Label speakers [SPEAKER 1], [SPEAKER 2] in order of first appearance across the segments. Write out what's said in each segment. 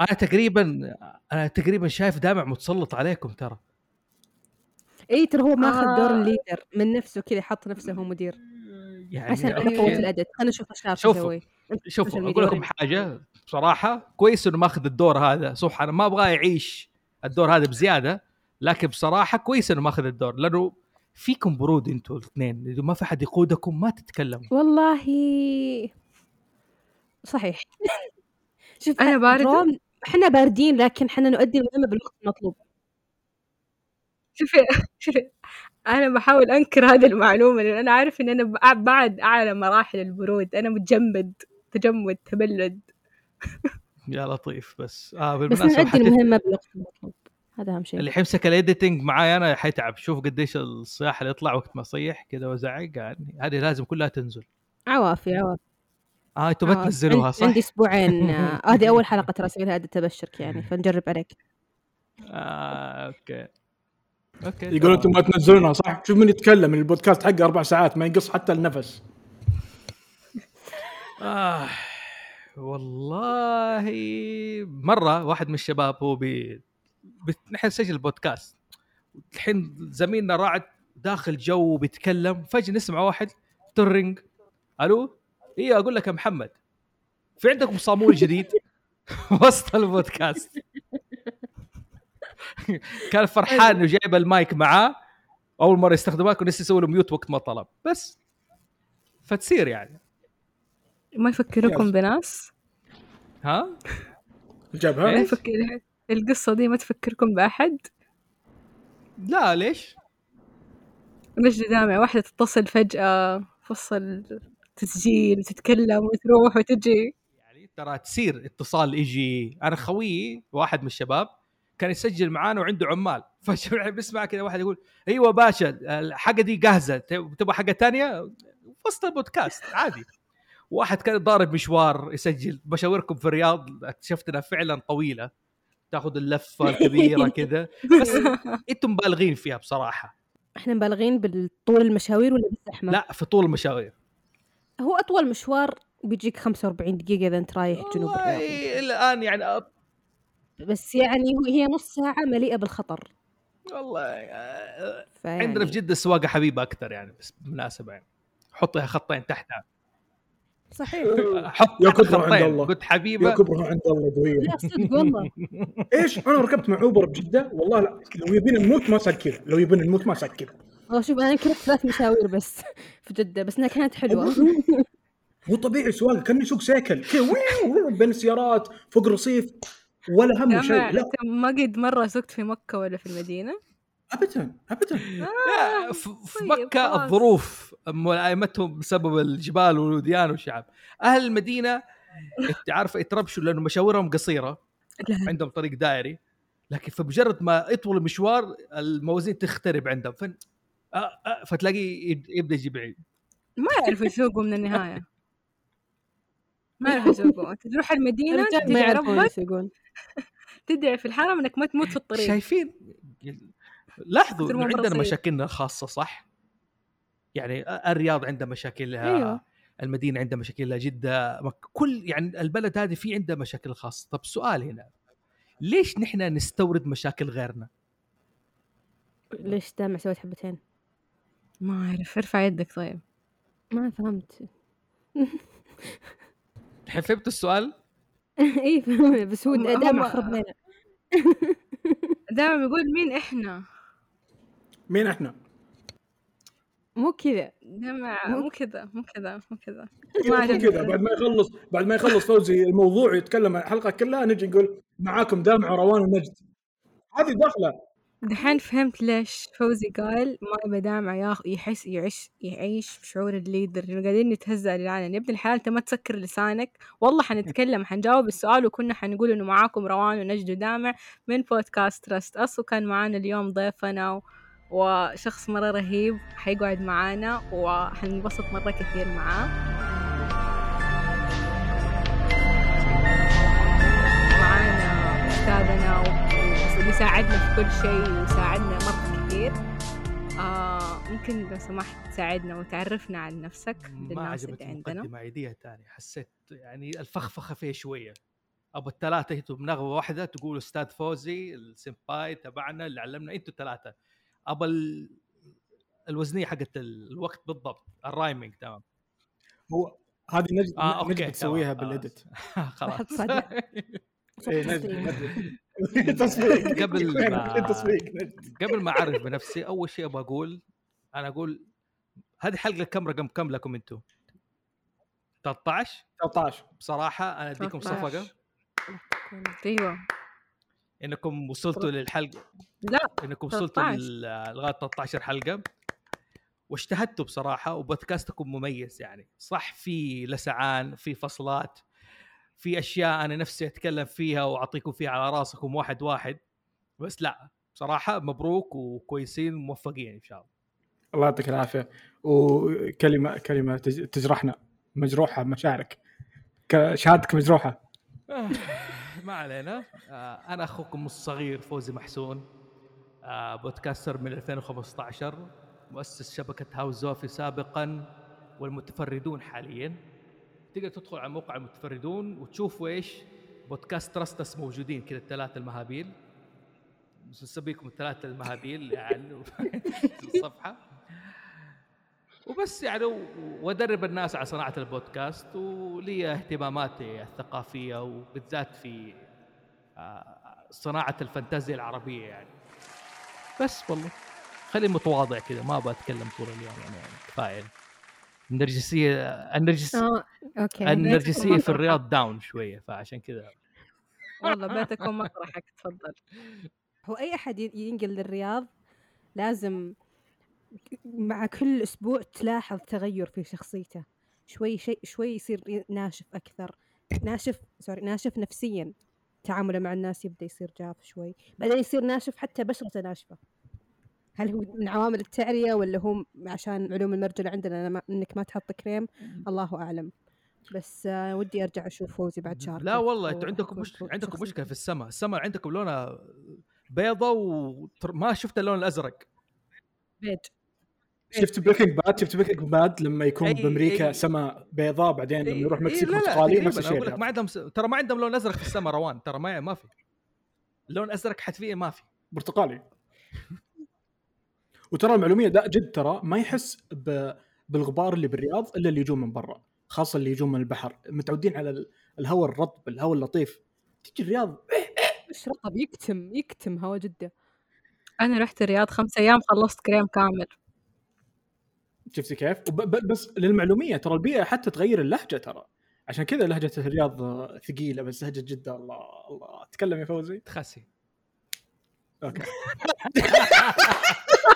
[SPEAKER 1] أنا تقريبا أنا تقريبا شايف دامع متسلط عليكم ترى.
[SPEAKER 2] اي ترى هو ماخذ دور
[SPEAKER 3] آه.
[SPEAKER 2] ال leader من نفسه كذا حط نفسه هو مدير.
[SPEAKER 1] يعني
[SPEAKER 2] عشان
[SPEAKER 1] أنا
[SPEAKER 2] ال edit خلينا نشوف إيش شاف
[SPEAKER 1] شوفوا.
[SPEAKER 2] ال
[SPEAKER 1] social
[SPEAKER 2] أقول
[SPEAKER 1] لكم حاجة بصراحة كويس إنه ماخذ الدور هذا. صح أنا ما أبغاه يعيش الدور هذا بزيادة لكن بصراحة كويس إنه ماخذ الدور. لأنه فيكم برود أنتوا الاثنين. إذا ما في حد يقودكم ما تتكلموا.
[SPEAKER 2] والله صحيح. شوف
[SPEAKER 3] أنا باردة؟
[SPEAKER 2] إحنا باردين لكن إحنا نؤدي المهمة بالوقت المطلوب.
[SPEAKER 3] شوفي شوفي أنا بحاول أنكر هذه المعلومة لأن أنا عارف إن أنا بع- بعد أعلى مراحل البرود أنا متجمد تجمد تبلد.
[SPEAKER 1] يا لطيف بس آه
[SPEAKER 2] بس
[SPEAKER 1] بالمناسبة
[SPEAKER 2] نؤدي
[SPEAKER 1] حتى
[SPEAKER 2] المهمة بالوقت المطلوب. هذا أهم شيء.
[SPEAKER 1] اللي حيمسك ال editing معاي أنا حيتعب. شوف قديش الصياح اللي يطلع وقت ما اصيح كذا وازعق يعني هذه لازم كلها تنزل.
[SPEAKER 2] عوافي عوافي.
[SPEAKER 1] آه أنتوا ما
[SPEAKER 2] عوافي.
[SPEAKER 1] تنزلوها صح؟
[SPEAKER 2] عندي أسبوعين آه، هذه أول حلقة ترى أسويها edit تبشرك يعني فنجرب عليك
[SPEAKER 1] آه okay okay
[SPEAKER 4] يقول
[SPEAKER 1] تمام.
[SPEAKER 4] أنتم ما تنزلونها صح؟ شوف من يتكلم البودكاست حقه أربع ساعات ما ينقص حتى النفس
[SPEAKER 1] آه والله مرة واحد من الشباب هو بي. نحن نسجل بودكاست الحين زميلنا راعد داخل جو بيتكلم فجأة نسمع واحد ترنج ألو إيه أقول لك يا محمد في عندكم صامول جديد؟ وسط البودكاست. كان فرحان إنه جايب المايك معاه أول مرة يستخدمها كنا لسه يسوي له mute وقت ما طلب. بس فتصير يعني.
[SPEAKER 3] ما يفكركم. بناس؟
[SPEAKER 1] ها؟
[SPEAKER 3] ما
[SPEAKER 4] جابها
[SPEAKER 1] إيه؟
[SPEAKER 3] يفكر. القصة دي ما تفكركم بأحد؟
[SPEAKER 1] لا ليش؟
[SPEAKER 3] مجد دامع واحدة تتصل فجأة فصل تسجيل وتتكلم وتروح وتجي.
[SPEAKER 1] يعني ترى تصير اتصال يجي. أنا خويي واحد من الشباب كان يسجل معانا وعنده عمال. فجاه بيسمع كذا واحد يقول أيوه باشا الحاجة دي جاهزة. تبغى حاجة تانية؟ وسط البودكاست عادي. واحد كان ضارب مشوار يسجل. بشاوركم في الرياض اكتشفت انها فعلا طويلة. تاخذ اللفة الكبيرة كذا. بس أنتم مبالغين فيها بصراحة.
[SPEAKER 2] إحنا مبالغين بالطول المشاوير ولا بالزحمة؟
[SPEAKER 1] لا في طول المشاوير.
[SPEAKER 2] هو أطول مشوار بيجيك 45 دقيقة إذا أنت رايح جنوب الرياض
[SPEAKER 1] والله الآن يعني أب-
[SPEAKER 2] بس يعني هو- هي نص ساعة مليئة بالخطر.
[SPEAKER 1] والله
[SPEAKER 2] فيعني
[SPEAKER 1] عندنا في جدة السواقة حبيبة أكثر يعني بس بالمناسبة يعني. حطيها خطين تحتها.
[SPEAKER 2] صحيح.
[SPEAKER 1] حط
[SPEAKER 4] يا كبر عند
[SPEAKER 1] خطين.
[SPEAKER 4] الله.
[SPEAKER 1] قلت
[SPEAKER 4] يا
[SPEAKER 1] حبيبه
[SPEAKER 4] كبرها عند الله قويه
[SPEAKER 2] لا صدق والله
[SPEAKER 4] إيش؟ أنا ركبت مع أوبر بجدة. والله لا لو يبين نموت ما صار كذا. لو يبين نموت ما صار كذا.
[SPEAKER 2] والله شوف أنا رحت ثلاث مشاوير بس في جدة بس إنها كانت حلوة.
[SPEAKER 4] مو طبيعي سواقه كأني سوق سيكل. بين السيارات فوق رصيف ولا هم شيء لا.
[SPEAKER 3] ما قد مرة سقت في مكة ولا في المدينة.
[SPEAKER 4] ابدا ابدا.
[SPEAKER 1] يا، في في
[SPEAKER 3] طيب، مكة.
[SPEAKER 1] الظروف ملائمتهم بسبب الجبال والوديان والشعب. أهل المدينة انت عارفه يتربشوا لأنه مشاورهم قصيرة
[SPEAKER 3] لا.
[SPEAKER 1] عندهم طريق دائري. لكن فبمجرد ما يطول المشوار الموازين تخترب عندهم. فن آه آه فتلاقيه يب- يبدأ يجيب عيد
[SPEAKER 3] ما يعرفوا يسوقوا من النهاية ما يعرفوا يسوقوا أنت تروح
[SPEAKER 2] المدينة ما
[SPEAKER 3] ربك
[SPEAKER 2] يسوقون
[SPEAKER 3] تدعي في الحرم إنك ما تموت في الطريق
[SPEAKER 1] شايفين لاحظوا انه عندنا. مشاكلنا الخاصه صح؟ يعني الرياض عندها مشاكلها
[SPEAKER 2] أيوة.
[SPEAKER 1] المدينة عندها مشاكلها جده كل يعني البلد هذه في عندها مشاكل خاصة طب سؤال هنا ليش نحن نستورد مشاكل غيرنا؟
[SPEAKER 2] ليش دامع سويت حبتين؟
[SPEAKER 3] ما أعرف ارفع يدك طيب.
[SPEAKER 2] ما فهمت.
[SPEAKER 1] الحين فهمت السؤال؟
[SPEAKER 2] اي فهمت بس هو
[SPEAKER 3] هم-
[SPEAKER 2] دامع
[SPEAKER 3] هم-
[SPEAKER 2] خرب لنا
[SPEAKER 3] دائما بيقول مين إحنا؟
[SPEAKER 4] مين إحنا؟
[SPEAKER 2] مو كذا
[SPEAKER 3] دمع
[SPEAKER 2] مو-
[SPEAKER 3] كذا مو كذا مو كذا
[SPEAKER 4] مو
[SPEAKER 3] ما.
[SPEAKER 4] كذا بعد ما يخلص بعد ما يخلص فوزي الموضوع يتكلم عن الحلقة كلها نجي نقول معاكم دامع وروان ونجد. هذه دخلة.
[SPEAKER 3] دحين فهمت ليش فوزي قال ما يبى دامع ياخ يحس يعيش يعيش بشعور الليدر إنه قاعدين نتهزأ للعالم يا ابن الحلال أنت ما تسكر لسانك والله حنتكلم حنجاوب السؤال وكنا حنقول إنه معاكم روان ونجد ودامع من بودكاست Trust Us وكان معانا اليوم ضيفنا. وشخص مرة رهيب حيقعد معانا وحننبسط مرة كثير معاه معانا أستاذنا و- ويساعدنا في كل شيء ويساعدنا مرة كثير آه ممكن لو سمحت تساعدنا وتعرفنا عن نفسك
[SPEAKER 1] ما
[SPEAKER 3] للناس اللي
[SPEAKER 1] عجبتني
[SPEAKER 3] عندنا.
[SPEAKER 1] المقدمه عيديها تاني حسيت يعني الفخفخة فيها شوية. أبو الثلاثة أنتم بنغمة واحدة تقول أستاذ فوزي السمباي تبعنا اللي علمنا أنتم الثلاثة. ابى ال... الوزنية حقت الوقت بالضبط ال rhyming تمام.
[SPEAKER 4] هو هذه نجد
[SPEAKER 1] okay
[SPEAKER 4] نجد بتسويها
[SPEAKER 1] تمام،
[SPEAKER 4] بال edit.
[SPEAKER 1] خلاص.
[SPEAKER 2] بحط
[SPEAKER 4] تصفيق
[SPEAKER 1] قبل ما- قبل ما أعرف بنفسي أول شيء أبغى أقول أنا أقول هذه حلقة كم رقم كم لكم أنتم. 13
[SPEAKER 4] 13
[SPEAKER 1] بصراحه أنا أديكم
[SPEAKER 3] 13.
[SPEAKER 1] صفقة.
[SPEAKER 3] أيوه.
[SPEAKER 1] إنكم وصلتوا للحلقة.
[SPEAKER 3] لا
[SPEAKER 1] إنكم وصلتوا
[SPEAKER 3] 13.
[SPEAKER 1] لل- لغاية 13 حلقه واجتهدتوا بصراحة وبودكاستكم مميز يعني. صح في لسعان في فصلات. في أشياء أنا نفسي أتكلم فيها وأعطيكم فيها على راسكم واحد واحد بس لا بصراحة مبروك وكويسين وموفقين إن شاء الله.
[SPEAKER 4] الله يعطيك العافية. وكلمة كلمة تج- تجرحنا. مجروحة مشاعرك. شهادتك
[SPEAKER 1] مجروحة. ما علينا. آه، أنا أخوكم الصغير فوزي محسون. آه، بودكاستر من 2015 مؤسس شبكة هاوس زوفي سابقا والمتفردون حاليا. تقدر تدخل على موقع المتفردون وتشوفوا إيش بودكاست ترستس موجودين كذا الثلاثة المهابيل. نسميكم الثلاثة المهابيل يعني في الصفحة. وبس يعني وأدرب الناس على صناعة البودكاست ولي اهتماماتي الثقافية وبالذات في آه، صناعة الفانتازيا العربية يعني. بس والله. خليني متواضع كذا ما أبغى أتكلم طول اليوم يعني كفاية. النرجسيه النرجس
[SPEAKER 2] آه okay
[SPEAKER 1] النرجسيه في الرياض down شوية فعشان كذا
[SPEAKER 3] والله بيتكم مطرحك تفضل.
[SPEAKER 2] هو أي أحد ينقل للرياض لازم مع كل أسبوع تلاحظ تغير في شخصيته. شوي شيء شوي يصير ناشف أكثر. ناشف سوري ناشف نفسيا. تعامله مع الناس يبدأ يصير جاف شوي. بعدين يصير ناشف حتى بشرته ناشفة. هل هو من عوامل التعرية ولا هو عشان علوم المرجله عندنا ما- إنك ما تحط كريم؟ الله أعلم. بس آه ودي أرجع أشوف فوزي بعد شهر
[SPEAKER 1] لا والله أنتم عندكم
[SPEAKER 2] يكون
[SPEAKER 1] مش... عندكم. مشكلة في السماء. السماء عندكم لونها بيضة وما شفت اللون الأزرق.
[SPEAKER 3] بيج.
[SPEAKER 4] شفت Breaking Bad شفت Breaking Bad لما يكون
[SPEAKER 1] أي-
[SPEAKER 4] بأمريكا
[SPEAKER 1] أي.
[SPEAKER 4] سماء بيضاء بعدين لما يروح مكسيك برتقالي نفس الشيء
[SPEAKER 1] أقول لك ما عندهم س... ترى ما عندهم لون أزرق في السماء روان. ترى ما ما في. لون أزرق حتفيه ما في.
[SPEAKER 4] برتقالي. وترى المعلومية ده جد ترى ما يحس ب... بالغبار اللي بالرياض إلا اللي يجون من برا خاصة اللي يجون من البحر. متعودين على ال- الهواء الرطب الهواء اللطيف. تيجي الرياض
[SPEAKER 2] إيش رطب؟ يكتم يكتم هوا جدة.
[SPEAKER 3] أنا رحت الرياض خمس أيام خلصت كريم كامل.
[SPEAKER 4] شفتي كيف؟ بس للمعلومية ترى البيئة حتى تغير اللهجة ترى. عشان كذا لهجة الرياض ثقيلة بس لهجة جدة الله الله. تكلم يا فوزي.
[SPEAKER 1] تخسي.
[SPEAKER 4] أوكي.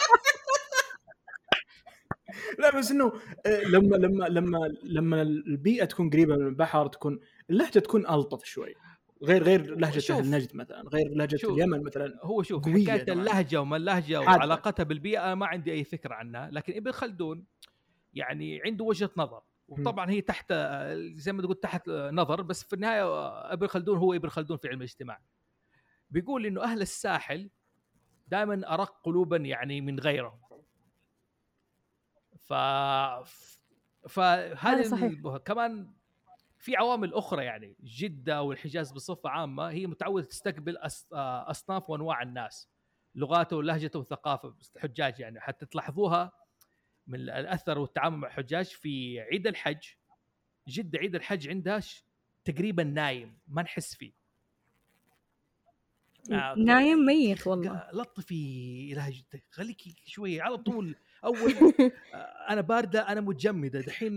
[SPEAKER 4] لا بس إنه آه، لما لما لما لما البيئة تكون قريبة من البحر تكون اللهجة تكون ألطف شوي غير غير
[SPEAKER 1] لهجة.
[SPEAKER 4] أهل النجد مثلا غير لهجة
[SPEAKER 1] شوف.
[SPEAKER 4] اليمن مثلا
[SPEAKER 1] هو شوف
[SPEAKER 4] حكاية.
[SPEAKER 1] اللهجة وما
[SPEAKER 4] اللهجة.
[SPEAKER 1] وعلاقتها بالبيئة ما عندي أي فكرة عنها لكن ابن خلدون يعني عنده وجهة نظر وطبعا هي تحت زي ما تقول تحت نظر بس في النهاية ابن خلدون هو ابن خلدون في علم الاجتماع بيقول إنه أهل الساحل دائما أرق قلوبا يعني من غيرهم ف. اللي- كمان في عوامل أخرى يعني جدة والحجاز بصفة عامة هي متعودة تستقبل أص- آه، أصناف وأنواع الناس لغاته ولهجته وثقافه الحجاج يعني. حتى تلاحظوها من الأثر والتعامل مع الحجاج في عيد الحج جدة عيد الحج عندها تقريبا نايم ما نحس فيه. آه،
[SPEAKER 3] نايم ميت والله.
[SPEAKER 1] لطفي لهجتك خليك شوية على طول أول آه، أنا باردة أنا متجمدة. دحين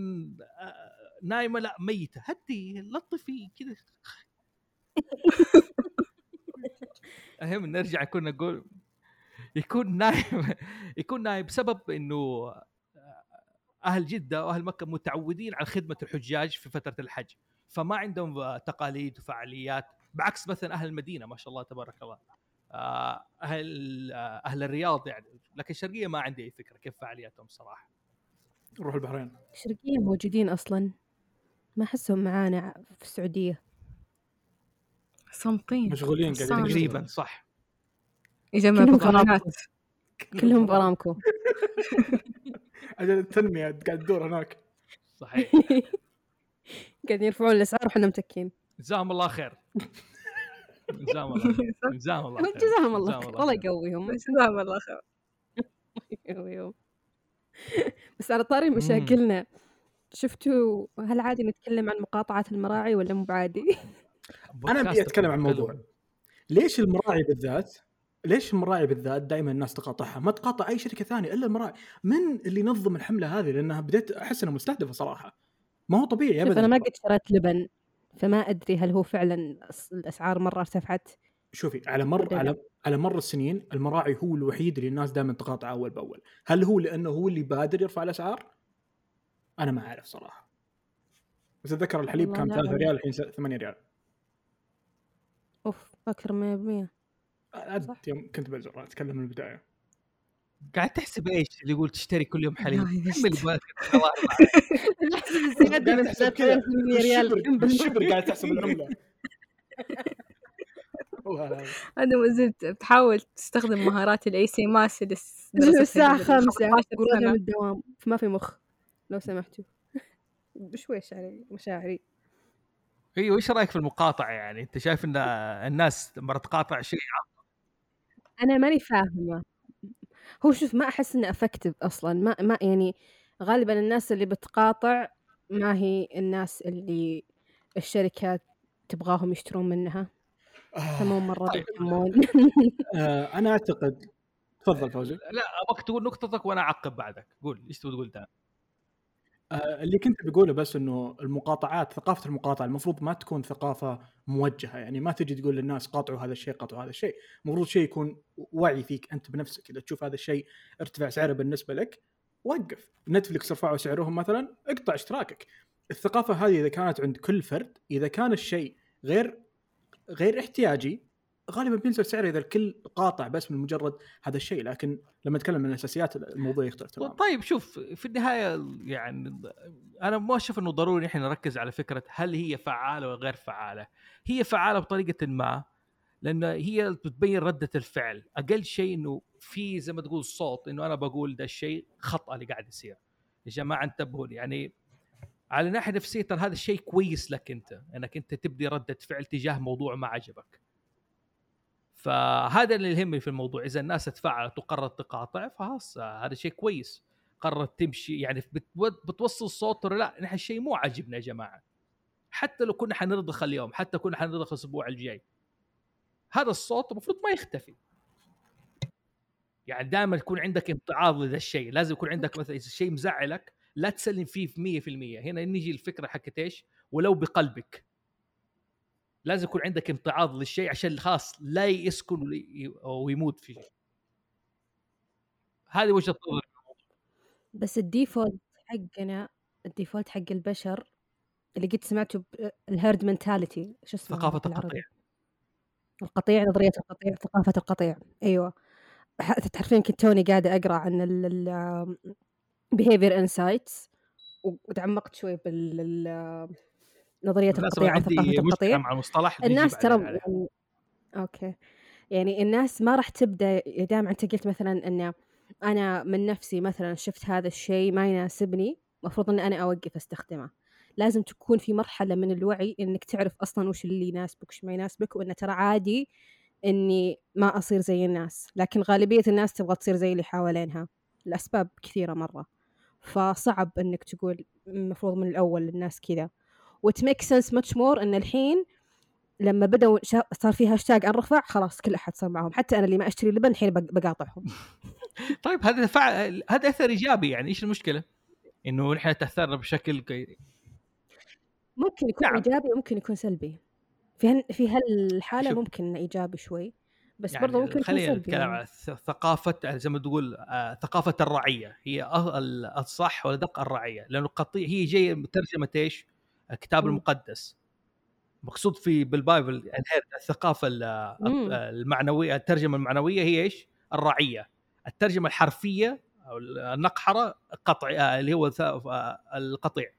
[SPEAKER 1] آه، نايمة لا ميتة. هدي لطفي كذا. المهم نرجع كنا نقول يكون نايم يكون نايم بسبب إنه أهل جدة وأهل مكة متعودين على خدمة الحجاج في فترة الحج. فما عندهم تقاليد وفعاليات بعكس مثلا أهل المدينة ما شاء الله تبارك الله. آه، أهل آه، أهل الرياض يعني. لكن الشرقية ما عندي أي فكرة كيف فعالياتهم صراحة.
[SPEAKER 4] نروح البحرين.
[SPEAKER 2] الشرقية موجودين أصلا. ما أحسهم معانا في السعودية.
[SPEAKER 3] صامتين
[SPEAKER 4] مشغولين قاعدين.
[SPEAKER 1] تقريبا صح.
[SPEAKER 3] يجمع
[SPEAKER 2] كلهم
[SPEAKER 3] بطولات
[SPEAKER 2] كلهم برامكو
[SPEAKER 4] أجل التنمية قاعد تدور هناك.
[SPEAKER 1] صحيح.
[SPEAKER 2] قاعدين يرفعون الأسعار وحنا متكين
[SPEAKER 1] جزاهم الله خير. جزاهم الله خير جزاهم الله خير
[SPEAKER 2] جزاهم الله خير. الله. يقويهم.
[SPEAKER 3] جزاهم الله خير.
[SPEAKER 2] يقويهم. بس على طاري مشاكلنا شفتوا هل عادي نتكلم عن مقاطعة المراعي ولا مو بعادي؟
[SPEAKER 4] أنا أبي
[SPEAKER 1] بودكاست
[SPEAKER 4] أتكلم عن. موضوع. ليش المراعي بالذات ليش المراعي بالذات دائما الناس تقاطعها؟ ما تقاطع أي شركة ثانية إلا المراعي. من اللي نظم الحملة هذه؟ لأنها بديت أحس انها مستهدفة صراحة. ما هو طبيعي ابدا
[SPEAKER 2] أنا ما قد شريت لبن. فما أدري هل هو فعلا الأسعار مرة ارتفعت.
[SPEAKER 4] شوفي على مر؟ على على مر السنين المراعي هو الوحيد اللي الناس دائما تقاطعه أول بأول. هل هو لأنه هو اللي بادر يرفع الأسعار؟ أنا ما أعرف صراحة. بس أتذكر الحليب كان
[SPEAKER 2] لا
[SPEAKER 4] 3
[SPEAKER 2] أعلم.
[SPEAKER 4] ريال الحين 8 ريال.
[SPEAKER 2] أوف أكثر من 100%
[SPEAKER 4] عاد
[SPEAKER 2] صح.
[SPEAKER 4] يوم كنت بزر أتكلم من البداية.
[SPEAKER 1] قاعد تحسب إيش اللي يقول تشتري كل يوم حليب؟
[SPEAKER 3] والله
[SPEAKER 1] كم اللي
[SPEAKER 3] بس.
[SPEAKER 1] بالك الله
[SPEAKER 2] الزيادة
[SPEAKER 4] قاعد
[SPEAKER 2] من
[SPEAKER 4] تحسب كذا
[SPEAKER 2] 800 ريال.
[SPEAKER 4] بالشبر؟ بالشبر قاعد تحسب العمله.
[SPEAKER 3] هذا ما زلت بتحاول تستخدم مهارات ال
[SPEAKER 2] UCMAS
[SPEAKER 3] قبل
[SPEAKER 2] 5
[SPEAKER 3] 15
[SPEAKER 2] قررنا من. الدوام. فما في مخ لو سمحتوا. بشويش علي مشاعري.
[SPEAKER 1] إيوه إيش رأيك في المقاطعة يعني؟ أنت شايف إن الناس لما تقاطع شيء
[SPEAKER 2] أنا ماني فاهمة. هو شوف ما أحس انه افكتيف أصلا ما ما يعني غالبا الناس اللي بتقاطع ما هي الناس اللي الشركات تبغاهم يشترون منها. فمو
[SPEAKER 4] آه
[SPEAKER 2] مرة
[SPEAKER 1] طيب.
[SPEAKER 4] آه أنا أعتقد تفضل فوزي.
[SPEAKER 1] لا أبغاك تقول نقطتك وأنا أعقب بعدك. قول إيش تبغى تقول ده
[SPEAKER 4] آه، اللي كنت بقوله بس إنه المقاطعات ثقافة المقاطعة المفروض ما تكون ثقافة موجهة يعني ما تجي تقول للناس قاطعوا هذا الشيء قاطعوا هذا الشيء. المفروض شيء يكون وعي فيك أنت بنفسك. إذا تشوف هذا الشيء ارتفع سعره بالنسبة لك وقف. نتفلكس رفعوا سعرهم مثلا اقطع اشتراكك. الثقافة هذه إذا كانت عند كل فرد إذا كان الشيء غير غير احتياجي غالبا بينزل سعره إذا الكل قاطع بس من مجرد هذا الشيء لكن لما نتكلم عن الأساسيات الموضوع يختلف تماما.
[SPEAKER 1] طيب شوف في النهاية يعني أنا ما أشوف إنه ضروري إحنا نركز على فكرة هل هي فعالة ولا غير فعالة. هي فعالة بطريقة ما لأن هي بتبين ردة الفعل. أقل شيء إنه في زي ما تقول صوت إنه أنا بقول ده الشيء خطأ اللي قاعد يصير. يا جماعة انتبهوا لي. يعني على ناحية نفسية ترى هذا الشيء كويس لك أنت إنك أنت تبدي ردة فعل تجاه موضوع ما عجبك. فهذا اللي يهمني في الموضوع إذا الناس تفاعلت وقررت تقاطع فخلاص آه، هذا شيء كويس. قررت تمشي يعني بتو- بتوصل صوت لا؟ نحن الشيء مو عاجبنا يا جماعة. حتى لو كنا حنرضخ اليوم حتى كنا حنرضخ الأسبوع الجاي. هذا الصوت المفروض ما يختفي. يعني دائما يكون عندك امتعاض لذا الشيء. لازم يكون عندك مثلا إذا الشيء مزعلك لا تسلم فيه في 100% هنا نيجي الفكرة حقت إيش؟ ولو بقلبك. لازم يكون عندك امتعاض للشيء عشان خلاص لا يسكن وي- ويموت فيه. هذه وجهة نظري.
[SPEAKER 2] بس ال default حقنا ال default حق البشر اللي قد سمعته ال herd mentality شو اسمه ثقافة؟
[SPEAKER 1] القطيع.
[SPEAKER 2] القطيع نظرية القطيع ثقافة القطيع. ح- تعرفين كنت توني قاعدة أقرأ عن ال behavior insights وتعمقت شوي بال
[SPEAKER 1] للاسف
[SPEAKER 2] القطيع
[SPEAKER 1] مشكلة
[SPEAKER 2] القطيع.
[SPEAKER 1] مع المصطلح نجي
[SPEAKER 2] الناس ترى. يعني أوكي. يعني الناس ما راح تبدأ دام أنت قلت مثلا ان أنا من نفسي مثلا شفت هذا الشيء ما يناسبني المفروض إن أنا أوقف استخدمه. لازم تكون في مرحلة من الوعي إنك تعرف أصلا وش اللي يناسبك وش ما يناسبك وإنه ترى عادي إني ما أصير زي الناس. لكن غالبية الناس تبغى تصير زي اللي حوالينها لأسباب كثيرة مرة. فصعب إنك تقول المفروض من الأول الناس كذا. و it makes sense much more إن الحين لما بدأوا. صار في هاشتاج أنرفع خلاص كل أحد صار معهم حتى أنا اللي ما أشتري لبن الحين بق- بقاطعهم
[SPEAKER 1] طيب هذا فع... هذا أثر إيجابي يعني إيش المشكلة؟ إنه نحن تأثرنا بشكل
[SPEAKER 2] ممكن يكون
[SPEAKER 1] نعم.
[SPEAKER 2] إيجابي وممكن يكون سلبي في هن... في هالحالة
[SPEAKER 1] شوف.
[SPEAKER 2] ممكن إيجابي شوي بس
[SPEAKER 1] يعني
[SPEAKER 2] برضه ممكن يكون
[SPEAKER 1] خلينا نتكلم
[SPEAKER 2] يعني.
[SPEAKER 1] عن ثقافة زي ما تقول آه، ثقافة الرعية هي ال- الصح والأدق الرعية لأنه القطيع هي جاية ترجمه إيش؟ الكتاب. المقدس مقصود في بالبايبل الهير-
[SPEAKER 2] الثقافة.
[SPEAKER 1] المعنوية الترجمة المعنوية هي إيش؟ الرعية الترجمة الحرفية أو النقحرة قطع آه، اللي هو آه، القطيع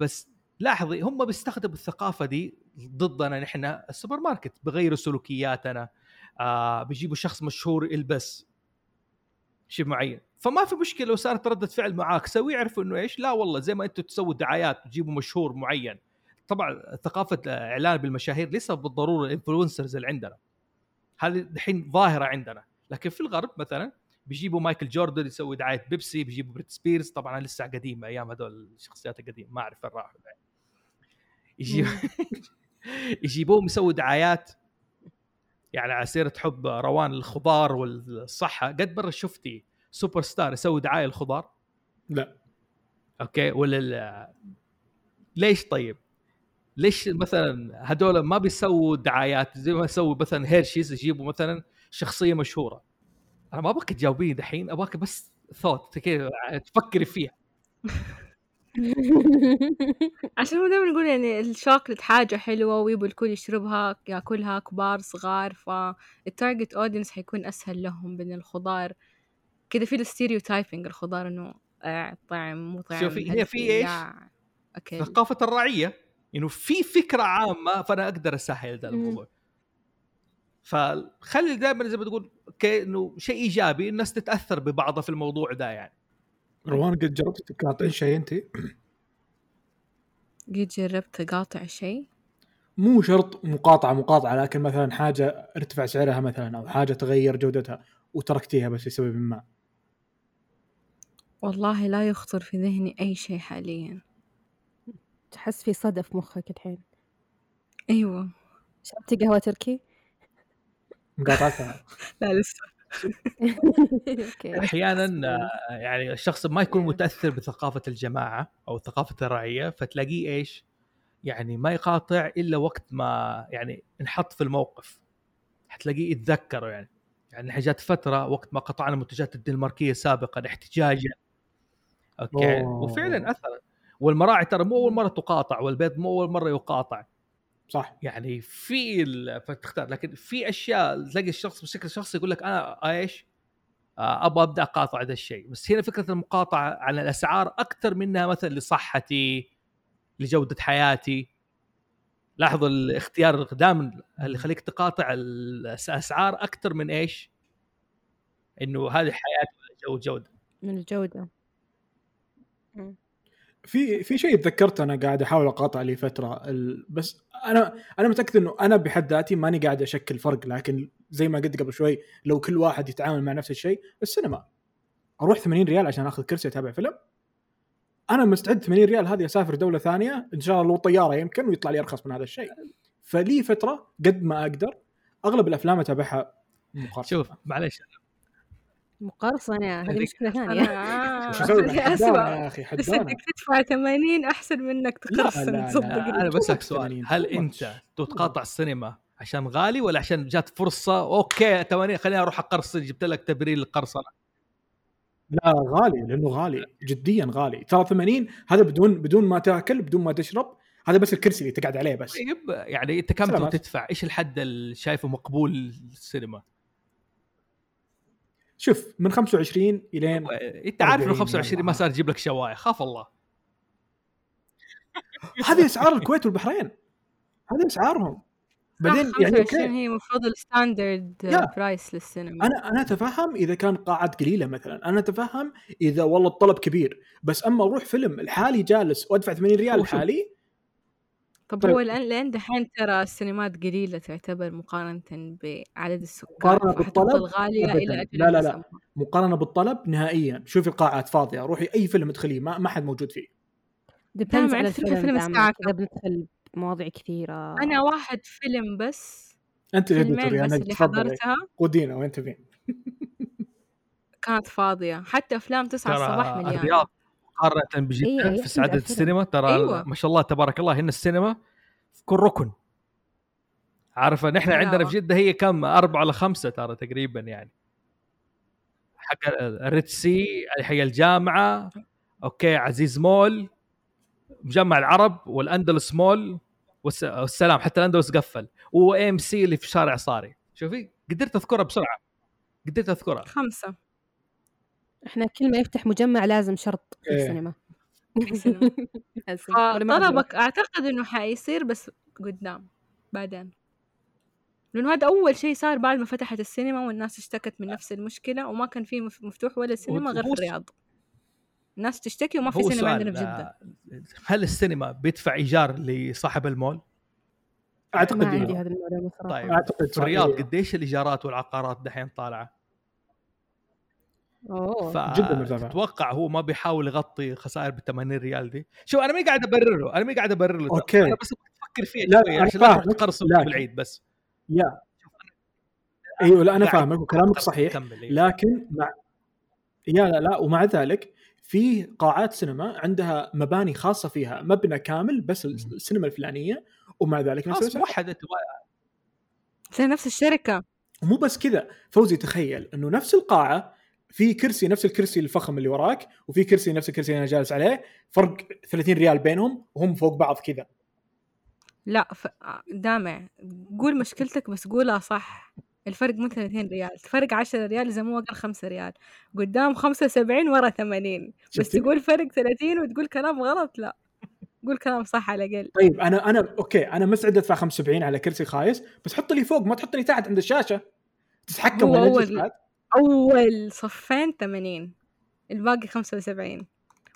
[SPEAKER 1] بس لاحظي هم بيستخدموا الثقافة دي ضدنا نحن السوبر ماركت بغيروا سلوكياتنا آه بيجيبوا شخص مشهور يلبس شيء معين فما في مشكلة لو صارت ردة فعل معاكسه ويعرفوا إنه إيش؟ لا والله زي ما أنتم تسووا دعايات تجيبوا مشهور معين. طبعا ثقافة الإعلان بالمشاهير ليس بالضرورة ال influencers اللي عندنا. هذه الحين ظاهرة عندنا. لكن في الغرب مثلا بيجيبوا مايكل جوردن يسوي دعاية بيبسي بيجيبوا بريتني سبيرز. طبعا لسه قديم أيام هذول الشخصيات القديمة ما أعرف فين راحوا. يجيب يجيبوهم يسووا دعايات يعني على سيرة حب روان الخضار والصحة. قد مرة شفتي سوبر ستار يسوي دعاية للخضار؟
[SPEAKER 4] لا.
[SPEAKER 1] okay ولا ال- ليش طيب؟ ليش مثلا هذول ما بيسووا دعايات زي ما يسووا مثلا Hershey's يجيبوا مثلا شخصية مشهورة؟ أنا ما أبغاك تجاوبيني دحين أبغاك بس ثوت تفكري فيها؟
[SPEAKER 3] عشان هو دائما نقول يعني الشوكلت حاجة حلوة ويبغوا الكل يشربها ياكلها كبار صغار فال target audience حيكون أسهل لهم بين الخضار. كذا في ال stereotyping الخضار إنه آه، طعم مو طعم
[SPEAKER 1] شوفي، هي في إيش؟
[SPEAKER 3] okay.
[SPEAKER 1] ثقافة الرعية إنه في فكرة عامة فأنا أقدر أسهل ذا الموضوع. فخلي دائما زي ما تقول okay إنه شيء إيجابي الناس تتأثر ببعضها في الموضوع ده يعني.
[SPEAKER 4] روان قد جربت تقاطعين شيء أنت؟
[SPEAKER 3] قد جربت أقاطع شيء؟
[SPEAKER 4] مو شرط مقاطعة مقاطعة لكن مثلا حاجة ارتفع سعرها مثلا أو حاجة تغير جودتها وتركتيها بس لسبب ما.
[SPEAKER 3] والله لا يخطر في ذهني أي شيء حاليا.
[SPEAKER 2] تحس في صدى في مخك الحين.
[SPEAKER 3] أيوه.
[SPEAKER 2] شربتي قهوة تركي؟
[SPEAKER 4] مقاطعتها
[SPEAKER 3] لا لسه.
[SPEAKER 1] آه، يعني الشخص ما يكون متأثر بثقافة الجماعة أو ثقافة الرعية فتلاقيه إيش؟ يعني ما يقاطع إلا وقت ما يعني انحط في الموقف. حتلاقيه يتذكره يعني. يعني إحنا جات فترة وقت ما قطعنا منتجات الدنماركية سابقا احتجاجا أوكي.
[SPEAKER 4] أوه.
[SPEAKER 1] وفعلا أثر. والمراعي ترى مو أول مرة تقاطع والبيض مو أول مرة يقاطع.
[SPEAKER 4] صح.
[SPEAKER 1] يعني في ال- فتختار لكن في أشياء تلاقي الشخص بشكل شخصي يقول لك أنا إيش؟ آه، أبغى أبدأ أقاطع ذا الشيء. بس هنا فكرة المقاطعة على الأسعار أكثر منها مثلا لصحتي لجودة حياتي. لاحظوا الاختيار دائما اللي يخليك تقاطع الأسعار أكثر من إيش؟ إنه هذه حياتي ولا جو جودة.
[SPEAKER 2] من الجودة.
[SPEAKER 4] في في شيء تذكرت أنا قاعد أحاول أقاطع لي فترة ال... بس أنا أنا متأكد إنه أنا بحد ذاتي ماني قاعد أشكل فرق لكن زي ما قلت قبل شوي لو كل واحد يتعامل مع نفس الشيء السينما. أروح 80 ريال عشان آخذ كرسي أتابع فيلم. أنا مستعد 80 ريال هذه أسافر دولة ثانية إن شاء الله لو طيارة يمكن ويطلع لي أرخص من هذا الشيء. فلي فترة قد ما أقدر أغلب الأفلام أتابعها مقارنة.
[SPEAKER 1] شوف معليش.
[SPEAKER 2] مقرصنة هذه مشكلة ثانية
[SPEAKER 4] يا أخي
[SPEAKER 3] بس إنك تدفع 80 أحسن منك تقرصن. تصدق
[SPEAKER 1] أنا بسألك
[SPEAKER 4] too
[SPEAKER 1] سؤال. هل
[SPEAKER 4] much.
[SPEAKER 1] تتقاطع السينما عشان غالي ولا عشان جات فرصة أوكي 80 خليني أروح أقرصن جبت لك تبرير للقرصنه
[SPEAKER 4] لا غالي لأنه غالي جديا غالي ترى 80 هذا بدون بدون ما تأكل بدون ما تشرب هذا بس الكرسي اللي تقعد عليه بس
[SPEAKER 1] طيب يعني أنت كم. تدفع؟ إيش الحد اللي شايفه مقبول للسينما؟
[SPEAKER 4] شوف من 25 إلين
[SPEAKER 1] أنت عارف إنه
[SPEAKER 4] 40
[SPEAKER 1] 25 ما
[SPEAKER 4] يلا.
[SPEAKER 1] صار يجيب لك شواية. خاف الله.
[SPEAKER 4] هذه أسعار الكويت والبحرين. هذه أسعارهم. بعدين يعني
[SPEAKER 3] 25
[SPEAKER 4] okay
[SPEAKER 3] هي المفروض ال
[SPEAKER 4] standard.
[SPEAKER 3] price للسينما.
[SPEAKER 4] أنا أنا أتفهم إذا كان قاعات قليلة مثلا. أنا أتفهم إذا والله الطلب كبير. بس أما أروح فيلم الحالي جالس وأدفع 80 ريال. الحالي
[SPEAKER 3] طب. هو الان لين دحين ترى السينمات قليلة تعتبر مقارنة بعدد السكان
[SPEAKER 4] مقارنة
[SPEAKER 3] فحتفضل
[SPEAKER 4] بالطلب؟
[SPEAKER 3] غاليه
[SPEAKER 4] أبداً.
[SPEAKER 3] إلى أجل
[SPEAKER 4] لا، لا، لا. مقارنة بالطلب نهائيا. شوفي القاعات فاضية روحي أي فيلم ادخليه ما, ما حد موجود فيه.
[SPEAKER 3] دائماً
[SPEAKER 2] على الفيلم
[SPEAKER 3] فيلم
[SPEAKER 2] دائماً
[SPEAKER 3] الساعة
[SPEAKER 2] كذا بندخل بمواضيع كثيرة.
[SPEAKER 3] أنا واحد فيلم بس
[SPEAKER 4] أنت اللي أنا
[SPEAKER 3] اللي حضرتها.
[SPEAKER 4] قودينا وين تبين
[SPEAKER 3] كانت فاضية. حتى أفلام 9
[SPEAKER 1] ترى
[SPEAKER 3] الصباح مليانة.
[SPEAKER 1] الرياض. مقارنة
[SPEAKER 2] إيه،
[SPEAKER 1] بجدة
[SPEAKER 2] إيه،
[SPEAKER 1] في سعادة
[SPEAKER 2] عندها
[SPEAKER 1] السينما. ترى
[SPEAKER 3] أيوة.
[SPEAKER 1] ما شاء الله تبارك الله هنا السينما في كل ركن. عارفه نحن
[SPEAKER 3] لا.
[SPEAKER 1] عندنا في جدة هي كم؟ أربعة ولا خمسة ترى تقريبا يعني. حق ال Red Sea حي الجامعة okay عزيز مول مجمع العرب والأندلس مول والس- والسلام حتى الأندلس قفل و AMC اللي في شارع صاري. شوفي قدرت أذكرها بسرعة. قدرت أذكرها.
[SPEAKER 3] خمسة.
[SPEAKER 2] إحنا كل ما يفتح مجمع لازم شرط في
[SPEAKER 4] إيه.
[SPEAKER 2] السينما أدري.
[SPEAKER 3] طلبك أعتقد إنه حيصير بس قدام بعدين لأنه هذا أول شيء صار بعد ما فتحت السينما والناس اشتكت من نفس المشكلة وما كان في مف- مفتوح ولا سينما غير في الرياض الناس تشتكي وما في سينما عندنا في جدة
[SPEAKER 1] آه، هل السينما بيدفع إيجار لصاحب المول؟
[SPEAKER 4] اعتقد
[SPEAKER 2] ما عندي. هذه المعلومه صراحة
[SPEAKER 1] طيب
[SPEAKER 4] أعتقد
[SPEAKER 1] في الرياض قديش الإيجارات والعقارات دحين طالعة؟
[SPEAKER 2] أوه.
[SPEAKER 4] جداً مرتفع.
[SPEAKER 1] فتتوقع هو ما بيحاول يغطي خسائر ب 80 ريال دي. شوف أنا ما قاعد ابرره أنا ما قاعد أبرر له.
[SPEAKER 4] أوكي.
[SPEAKER 1] أنا بس تفكر فيها
[SPEAKER 4] لا،
[SPEAKER 1] شوي
[SPEAKER 4] أنا
[SPEAKER 1] عشان لا تقرص بالعيد بس.
[SPEAKER 4] يا. أيوه لا
[SPEAKER 1] أنا
[SPEAKER 4] فاهمك وكلامك صحيح.
[SPEAKER 1] كمل إيه.
[SPEAKER 4] لكن مع يا لا لا ومع ذلك في قاعات سينما عندها مباني خاصة فيها مبنى كامل بس السينما الفلانية ومع ذلك نفس
[SPEAKER 1] خلاص
[SPEAKER 4] الأسعار.
[SPEAKER 1] موحد أنت
[SPEAKER 3] زي نفس الشركة.
[SPEAKER 4] ومو بس كذا. فوزي تخيل إنه نفس القاعة في كرسي نفس الكرسي الفخم اللي وراك وفي كرسي نفس الكرسي اللي أنا جالس عليه فرق 30 ريال بينهم وهم فوق بعض كذا.
[SPEAKER 3] لا ف... دامع قول مشكلتك بس قولها صح. الفرق مو 30 ريال الفرق 10 ريال إذا مو أقل 5 ريال. قدام 75 ورا 80 بس
[SPEAKER 4] شفتي؟
[SPEAKER 3] تقول فرق 30 وتقول كلام غلط لا. قول كلام صح على الأقل.
[SPEAKER 4] طيب أنا أنا okay أنا مستعد ادفع 75 على كرسي خايس بس حط لي فوق ما تحطني تحت عند الشاشة. تتحكم
[SPEAKER 3] هو؟ أول صفين 80 الباقي 75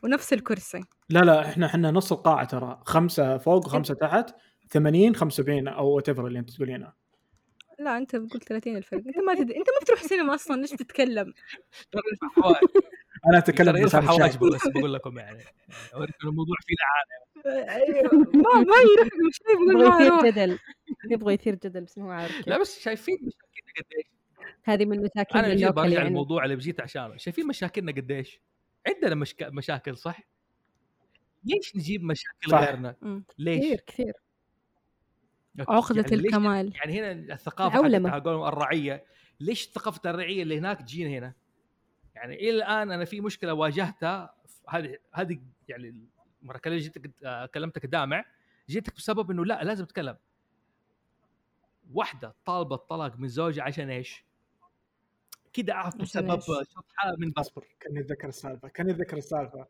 [SPEAKER 3] ونفس الكرسي.
[SPEAKER 4] لا لا إحنا إحنا نص القاعة ترى خمسة فوق وخمسه تحت 80 75 أو وات اللي أنت تقولينه.
[SPEAKER 3] لا أنت بتقول 30 الفرق. أنت ما تد... أنت ما بتروح سينما أصلا ليش بتتكلم
[SPEAKER 1] أنا أتكلم حواج
[SPEAKER 4] الشعب.
[SPEAKER 1] بس بقول لكم يعني. اوريكم الموضوع فيه لعانه
[SPEAKER 3] أيوه. ما ما يروح مش
[SPEAKER 2] يبغى
[SPEAKER 3] ما
[SPEAKER 2] يثير جدل. يبغى يثير جدل بس ما هو عارف
[SPEAKER 1] لا بس شايفين قديش.
[SPEAKER 2] هذه من مشاكل
[SPEAKER 1] أنا جيت برجع
[SPEAKER 2] يعني
[SPEAKER 1] الموضوع اللي بجيت عشانه شايفين مشاكلنا قديش؟ عندنا مشك... مشاكل صح؟ ليش نجيب مشاكل
[SPEAKER 4] صح.
[SPEAKER 1] غيرنا؟
[SPEAKER 3] مم.
[SPEAKER 1] ليش؟
[SPEAKER 2] كثير كثير.
[SPEAKER 3] عقدة
[SPEAKER 1] يعني
[SPEAKER 3] الكمال.
[SPEAKER 1] يعني هنا
[SPEAKER 2] العولمة.
[SPEAKER 1] حقت قولهم الرعية. ليش ثقافة الرعية اللي هناك تجينا هنا؟ يعني إلى الآن أنا في مشكلة واجهتها هذه هذه يعني مره كلمت جيتك كلمتك دامع جيتك بسبب إنه لا لازم أتكلم. واحدة طالبة الطلاق من زوجها عشان إيش؟ كده اعطوا سبب؟ شطحه من بس
[SPEAKER 4] اصبر كاني أتذكر السالفة كاني أتذكر السالفة.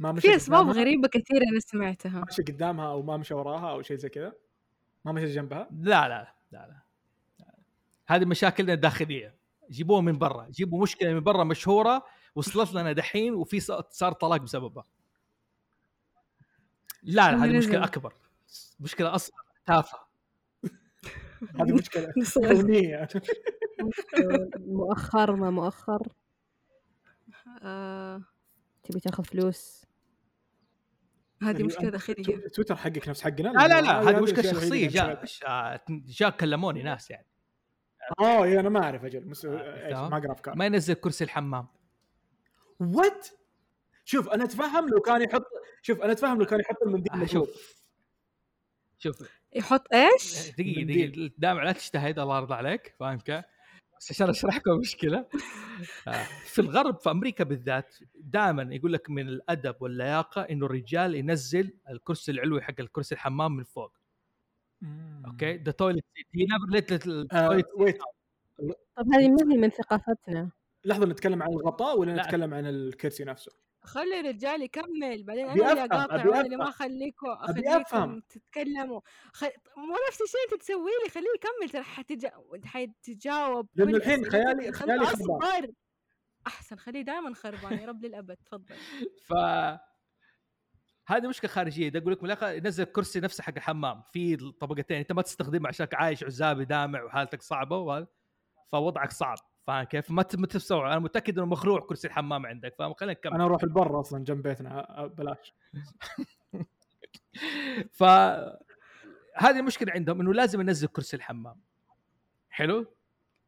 [SPEAKER 4] ما مشى
[SPEAKER 3] في
[SPEAKER 4] أسباب
[SPEAKER 3] غريبة كثيرة أنا سمعتها.
[SPEAKER 4] مشى قدامها أو ما مشى وراها أو شيء زي كذا. ما مشى جنبها؟
[SPEAKER 1] لا لا لا لا هذه مشاكلنا الداخلية. جيبوها من برا. جيبوا مشكلة من برا مشهورة وصلت لنا دحين وفي صار طلاق بسببها. لا لا هذه. مشكلة أكبر. مشكلة أصغر. تافهة.
[SPEAKER 4] هذه
[SPEAKER 3] مشكلة.
[SPEAKER 4] كونية.
[SPEAKER 2] مؤخر ما مؤخر.
[SPEAKER 3] آه.
[SPEAKER 2] تبي تاخذ فلوس؟
[SPEAKER 3] هذه مشكلة داخلية.
[SPEAKER 4] تويتر حقك نفس حقنا؟
[SPEAKER 1] لا لا لا هذه
[SPEAKER 4] مشكلة
[SPEAKER 1] شخصية.
[SPEAKER 4] اللي
[SPEAKER 1] جاء
[SPEAKER 4] سويتها.
[SPEAKER 1] جاء كلموني ناس يعني.
[SPEAKER 4] آه إيه، أنا ما أعرف أجل. مس...
[SPEAKER 1] تمام.
[SPEAKER 4] ما أقرأ أفكار.
[SPEAKER 1] ما ينزل كرسي الحمام.
[SPEAKER 4] وات شوف أنا أتفهم لو كان يحط شوف أنا أتفهم لو كان يحط المنديل
[SPEAKER 1] آه،. شوف. شوف.
[SPEAKER 3] يحط
[SPEAKER 1] إيش؟
[SPEAKER 4] دقيقة.
[SPEAKER 1] دقيقة. دامع لا تجتهد الله يرضى عليك. فاهم كيف؟ بس عشان أشرح لكم المشكلة آه، في الغرب في أمريكا بالذات دائما يقول لك من الأدب واللياقة إنه الرجال ينزل الكرسي العلوي حق الكرسي الحمام من فوق. okay؟ the toilet seat he never
[SPEAKER 4] lift it
[SPEAKER 2] طب هذه ما هي من ثقافتنا.
[SPEAKER 4] لحظة نتكلم عن الغطاء ولا
[SPEAKER 1] لا.
[SPEAKER 4] نتكلم عن الكرسي نفسه؟
[SPEAKER 3] خلي الرجال يكمل بعدين أنا اللي
[SPEAKER 4] أقاطع
[SPEAKER 3] وأنا اللي ما. أخليكم
[SPEAKER 4] أخليكم.
[SPEAKER 3] تتكلموا خ... مو نفس الشيء أنت تسوي لي خليه يكمل ترى حتجا... حتجاوب
[SPEAKER 4] لأنه
[SPEAKER 3] كل
[SPEAKER 4] الحين. خيالي- خيالي خربان.
[SPEAKER 3] أصبر أحسن خليه دائما خربان يا رب للأبد تفضل
[SPEAKER 1] ف هذه مشكلة خارجية ده أقول لك من الآخر ينزل الكرسي نفسه حق الحمام في طبقتين أنت ما تستخدمه عشان عايش عزابي دامع وحالتك صعبة وهذا فوضعك صعب فاهم كيف؟ ما تستوعب. أنا متأكد إنه مخلوع كرسي الحمام عندك فاهم؟ خلينا نكمل.
[SPEAKER 4] أنا أروح البر أصلا جنب بيتنا بلاش.
[SPEAKER 1] ف هذه المشكلة عندهم إنه لازم ينزل كرسي الحمام. حلو؟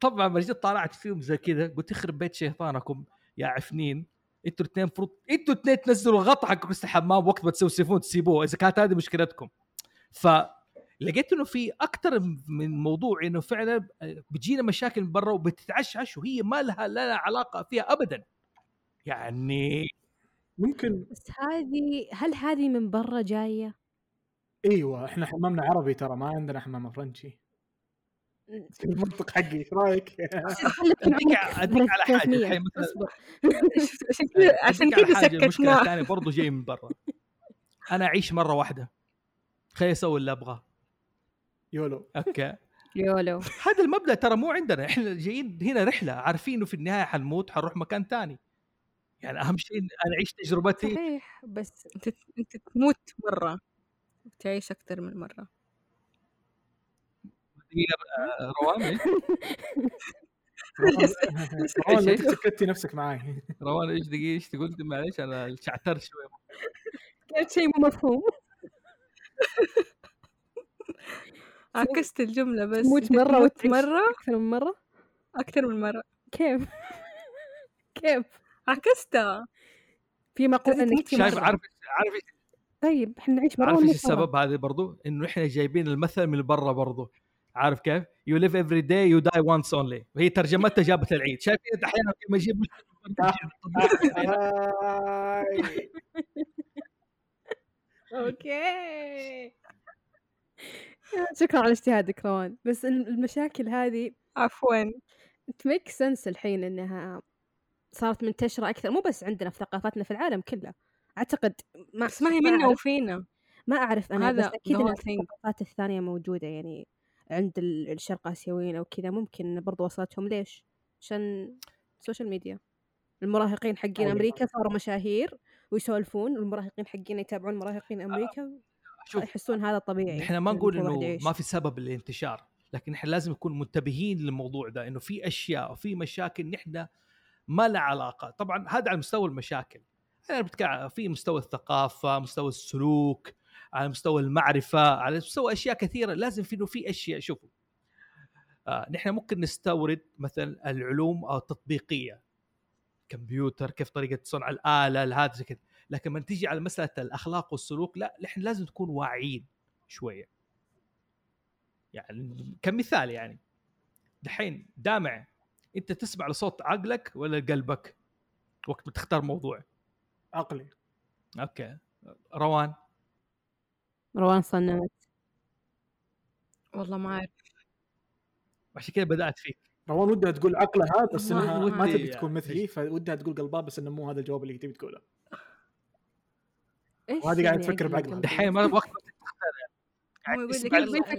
[SPEAKER 1] طبعا لما جيت طالعت فيهم زي كذا قلت يخرب بيت شيطانكم يا عفنين. إنتوا الاثنين المفروض إنتوا الاثنين تنزلوا الغطا حق كرسي الحمام وقت ما تسوسفون تسيبوه. إذا كانت هذه مشكلتكم. ف لقيت إنه في أكثر من موضوع إنه فعلا بتجينا مشاكل من برا وبتتعشعش وهي ما لها لا لها علاقة فيها ابدا. يعني
[SPEAKER 4] ممكن
[SPEAKER 2] بس هذه هل هذه من برا جاية؟
[SPEAKER 4] إيوه إحنا حمامنا عربي ترى ما عندنا حمام فرنشي المنطق حقي إيش
[SPEAKER 2] رأيك؟
[SPEAKER 1] أديك أديك على حاجة الحين مثلا.
[SPEAKER 3] عشان كذا
[SPEAKER 1] حاجة المشكلة
[SPEAKER 3] سكتنا.
[SPEAKER 1] الثانية برضو جاي من برا. أنا أعيش مرة واحدة. خليني أسوي اللي أبغاه.
[SPEAKER 4] يولو.
[SPEAKER 1] أوكي.
[SPEAKER 2] يولو.
[SPEAKER 1] هذا المبدأ ترى مو عندنا. إحنا جايين هنا رحلة عارفين إنه في النهاية حنموت حنروح مكان ثاني يعني أهم شيء أنا أعيش تجربتي.
[SPEAKER 2] صحيح بس
[SPEAKER 3] أنت أنت تموت مرة. وتعيش أكثر من مرة.
[SPEAKER 1] آه، روان؟
[SPEAKER 4] روان. أنت سكتي نفسك معاي؟
[SPEAKER 1] روان إيش دقيقة إيش تقول؟ معليش أنا شعترت شوي.
[SPEAKER 2] كان شيء مو مفهوم؟
[SPEAKER 3] عكست الجملة بس.
[SPEAKER 2] تموت مرة
[SPEAKER 3] تموت
[SPEAKER 2] وتعيش
[SPEAKER 3] مرة؟
[SPEAKER 2] أكثر من مرة؟
[SPEAKER 3] أكثر من مرة.
[SPEAKER 2] كيف؟ كيف؟
[SPEAKER 3] عكستها
[SPEAKER 2] في مقولة
[SPEAKER 3] إنك
[SPEAKER 1] شايف. عارف عارف
[SPEAKER 2] طيب إحنا نعيش مرة
[SPEAKER 1] عارف
[SPEAKER 2] إيش.
[SPEAKER 1] السبب هذا برضو؟ إنه إحنا جايبين المثل من برا برضو. عارف كيف؟ you live every day you die once only وهي ترجمتها جابت العيد شايفين أحيانا لما يجيب
[SPEAKER 2] أوكي. شكرا على اجتهادك روان. بس الم- المشاكل هذه
[SPEAKER 3] عفوا.
[SPEAKER 2] ت make sense الحين إنها صارت منتشرة أكثر مو بس عندنا في ثقافتنا في العالم كله. أعتقد ما
[SPEAKER 3] بس ما هي منا وفينا.
[SPEAKER 2] ما أعرف أنا
[SPEAKER 3] هذا
[SPEAKER 2] بس أكيد إن. الثقافات الثانية موجودة يعني عند ال- الشرق آسيويين أو كذا. ممكن برضو وصلتهم. ليش؟ عشان السوشيال ميديا المراهقين حقين
[SPEAKER 4] أيوة.
[SPEAKER 2] أمريكا صاروا مشاهير ويسولفون والمراهقين حقين يتابعون مراهقين أمريكا.
[SPEAKER 1] شوف
[SPEAKER 2] يحسون هذا طبيعي
[SPEAKER 1] إحنا ما نقول
[SPEAKER 2] إنه.
[SPEAKER 1] ما في سبب للانتشار لكن إحنا لازم نكون منتبهين للموضوع ده إنه في أشياء وفي مشاكل نحن ما لها علاقة. طبعا هذا على مستوى المشاكل. أنا بتكلم في مستوى الثقافة مستوى السلوك على مستوى المعرفة على مستوى أشياء كثيرة. لازم في إنه في أشياء شوفوا. آه نحن ممكن نستورد مثلا العلوم التطبيقية. كمبيوتر كيف طريقة صنع الآلة هذا كذا. لكن من تيجي على مسألة الأخلاق والسلوك لا نحن لازم نكون واعيين شوية. يعني كمثال يعني. دحين دامع أنت تسمع لصوت عقلك ولا قلبك وقت ما تختار موضوع.
[SPEAKER 4] عقلي.
[SPEAKER 1] أوكي. روان؟
[SPEAKER 2] روان صنمت
[SPEAKER 3] والله ما أعرف.
[SPEAKER 1] عشان كذا بدأت فيك.
[SPEAKER 4] روان ودها تقول عقلها بس
[SPEAKER 3] ما-
[SPEAKER 4] إنها ما تبي. تكون مثلي فودها تقول قلبها بس إنه مو هذا الجواب اللي تبي تقوله. وهذه قاعدة
[SPEAKER 2] يعني
[SPEAKER 4] تفكر بعقلها.
[SPEAKER 1] دحين ما وقت ما
[SPEAKER 3] هو يقول
[SPEAKER 1] تسمع
[SPEAKER 3] لك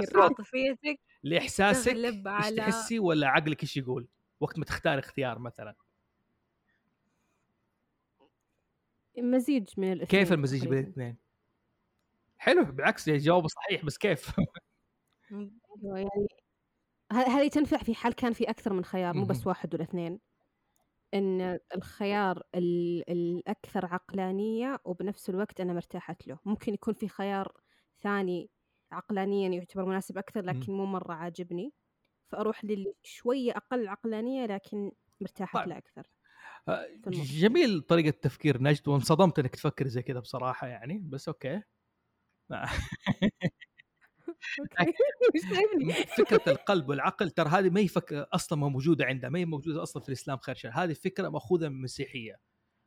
[SPEAKER 1] الصوت.
[SPEAKER 3] عاطفيتك؟ لإحساسك
[SPEAKER 1] إيش
[SPEAKER 3] على
[SPEAKER 1] تحسي ولا عقلك إيش يقول؟ وقت ما تختار اختيار مثلا.
[SPEAKER 2] مزيج من الاثنين
[SPEAKER 1] كيف المزيج بين. الاثنين؟ حلو بالعكس يعني جواب صحيح بس كيف؟
[SPEAKER 2] أيوة يعني هذه تنفع في حال كان في أكثر من خيار مو بس. واحد ولا اثنين. إن الخيار ال- الأكثر عقلانية وبنفس الوقت أنا مرتاحت له. ممكن يكون في خيار ثاني عقلانيا يعتبر مناسب أكثر لكن مو مرة عاجبني. فأروح للي شوية أقل عقلانية لكن مرتاحة
[SPEAKER 1] طيب.
[SPEAKER 2] له أكثر
[SPEAKER 1] آه،. جميل طريقة تفكير نجد وانصدمت إنك تفكر زي كذا بصراحة يعني بس
[SPEAKER 2] أوكي.
[SPEAKER 1] فكرة القلب والعقل ترى هذه ما هي. أصلا ما موجودة عندها ما هي موجودة أصلا في الإسلام خير شر هذه فكرة مأخوذة من المسيحية.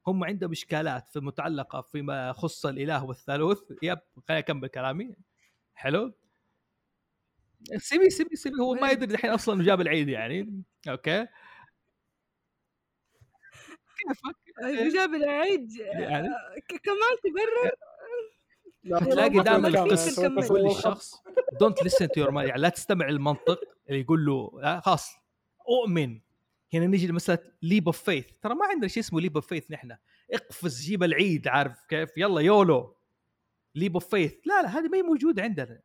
[SPEAKER 1] هم عندهم إشكالات في متعلقة فيما يخص الإله والثالوث. yep خليني أكمل كلامي. حلو؟ سيبي سيبي سيبي. هو ما يدري الحين أصلا جاب العيد يعني. أوكي. كيفك؟
[SPEAKER 3] جاب العيد
[SPEAKER 1] يعني؟
[SPEAKER 3] ك- كمان تبرر؟
[SPEAKER 1] فتلاقي
[SPEAKER 3] ما
[SPEAKER 1] دائما. تقول للشخص don't listen to your يعني لا تستمع للمنطق اللي يقول له لا خلاص أؤمن. هنا نيجي لمسألة leap of faith ترى ما عندنا شيء اسمه leap of faith نحن. اقفز جيب العيد عارف كيف؟ يلا YOLO. leap of faith لا لا هذه ما هي موجودة عندنا.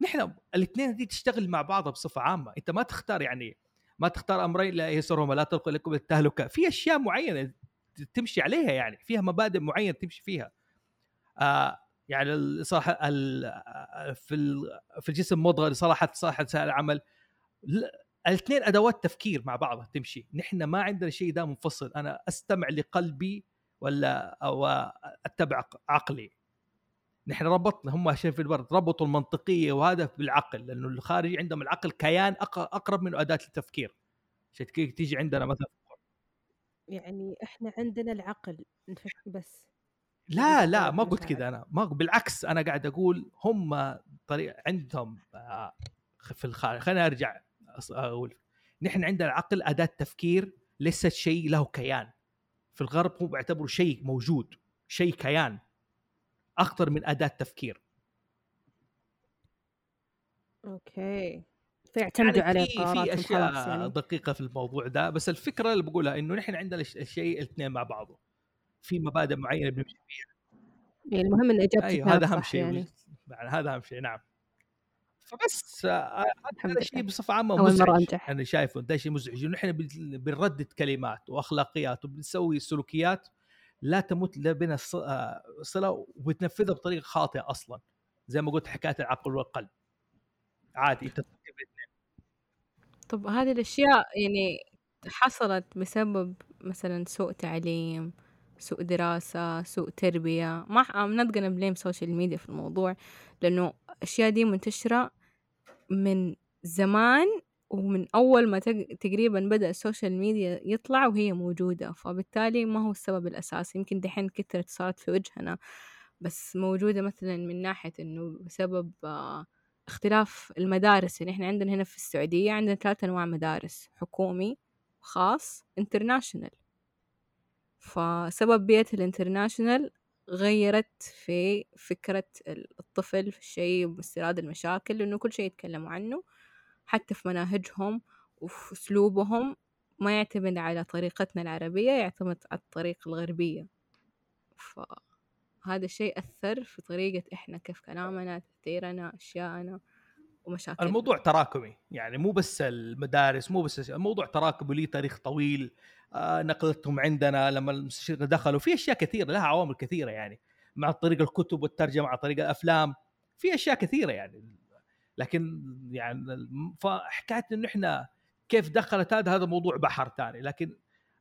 [SPEAKER 1] نحن الاثنين دي تشتغل مع بعضها بصفة عامة. أنت ما تختار يعني ما تختار أمرين لا يسرهما لا تلقوا لكم التهلكة. في أشياء معينة تمشي عليها يعني فيها مبادئ معينة تمشي فيها. آه يعني صراحة ال- في في الجسم مضغة لصلاحه صلاحه سائل العمل. لا، الاثنين أدوات تفكير مع بعضها تمشي. نحن ما عندنا شيء ده منفصل. أنا أستمع لقلبي ولا أو أتبع عقلي. نحن ربطنا هم عشان في البرد ربطوا المنطقية وهذا بالعقل لأنه الخارجي عندهم العقل كيان أقرب منه أداة التفكير. عشان تيجي عندنا مثلا؟
[SPEAKER 2] يعني إحنا عندنا العقل نفك بس.
[SPEAKER 1] لا لا ما قلت. كذا أنا ما بالعكس أنا قاعد أقول هم طريق عندهم آه، في الخارج خليني أرجع أقول نحن عندنا العقل أداة تفكير ليست شيء له كيان. في الغرب هم بيعتبروا شيء موجود شيء كيان. أخطر من أداة تفكير.
[SPEAKER 2] أوكي. فيعتمدوا
[SPEAKER 1] يعني
[SPEAKER 2] عليه
[SPEAKER 1] في
[SPEAKER 2] أشياء يعني.
[SPEAKER 1] دقيقة في الموضوع ده بس الفكرة اللي بقولها إنه نحن عندنا الش- الشيء الاثنين مع بعضه. في مبادئ معينة بنمشي فيها
[SPEAKER 2] يعني المهم إن
[SPEAKER 1] إجابتك
[SPEAKER 2] كانت
[SPEAKER 1] هذا
[SPEAKER 2] أهم
[SPEAKER 1] شيء
[SPEAKER 2] يعني
[SPEAKER 1] هذا أهم شيء نعم فبس آه، هذا الشيء
[SPEAKER 2] لله.
[SPEAKER 1] بصفة عامة
[SPEAKER 2] أول مرة
[SPEAKER 1] مزعج
[SPEAKER 2] أنجح.
[SPEAKER 1] أنا شايفه ده شيء مزعج إنه إحنا بن- بنردد كلمات وأخلاقيات وبنسوي سلوكيات لا تمت لا بين الص- آه، صلة وبتنفذها بطريقة خاطئة أصلا زي ما قلت حكاية العقل والقلب عادي أنت.
[SPEAKER 3] طب هذه الأشياء يعني حصلت بسبب مثلا سوء تعليم سوء دراسة سوء تربية. ما I'm not gonna blame social media في الموضوع لأنه الأشياء دي منتشرة من زمان ومن أول ما تق- تقريبا بدأ السوشيال ميديا يطلع وهي موجودة. فبالتالي ما هو السبب الأساسي. يمكن دحين كثرت صارت في وجهنا بس موجودة مثلا من ناحية إنه بسبب آه، اختلاف المدارس يعني إحنا عندنا هنا في السعودية عندنا ثلاثة أنواع مدارس حكومي خاص international فسبب بيئة ال international غيرت في فكرة الطفل في الشيء باستيراد المشاكل لأنه كل شيء يتكلموا عنه حتى في مناهجهم وفي أسلوبهم ما يعتمد على طريقتنا العربية يعتمد على الطريقة الغربية. فهذا الشيء أثر في طريقة إحنا كيف كلامنا تفكيرنا أشياءنا ومشاكلنا
[SPEAKER 1] الموضوع تراكمي يعني مو بس المدارس مو بس الموضوع تراكمي ليه تاريخ طويل آه نقلتهم عندنا لما المستشرقين دخلوا في أشياء كثيرة لها عوامل كثيرة يعني مع طريق الكتب والترجمة على طريق الأفلام في أشياء كثيرة يعني. لكن يعني فحكايه انه إحنا كيف دخلت هذا هذا موضوع بحر ثاني لكن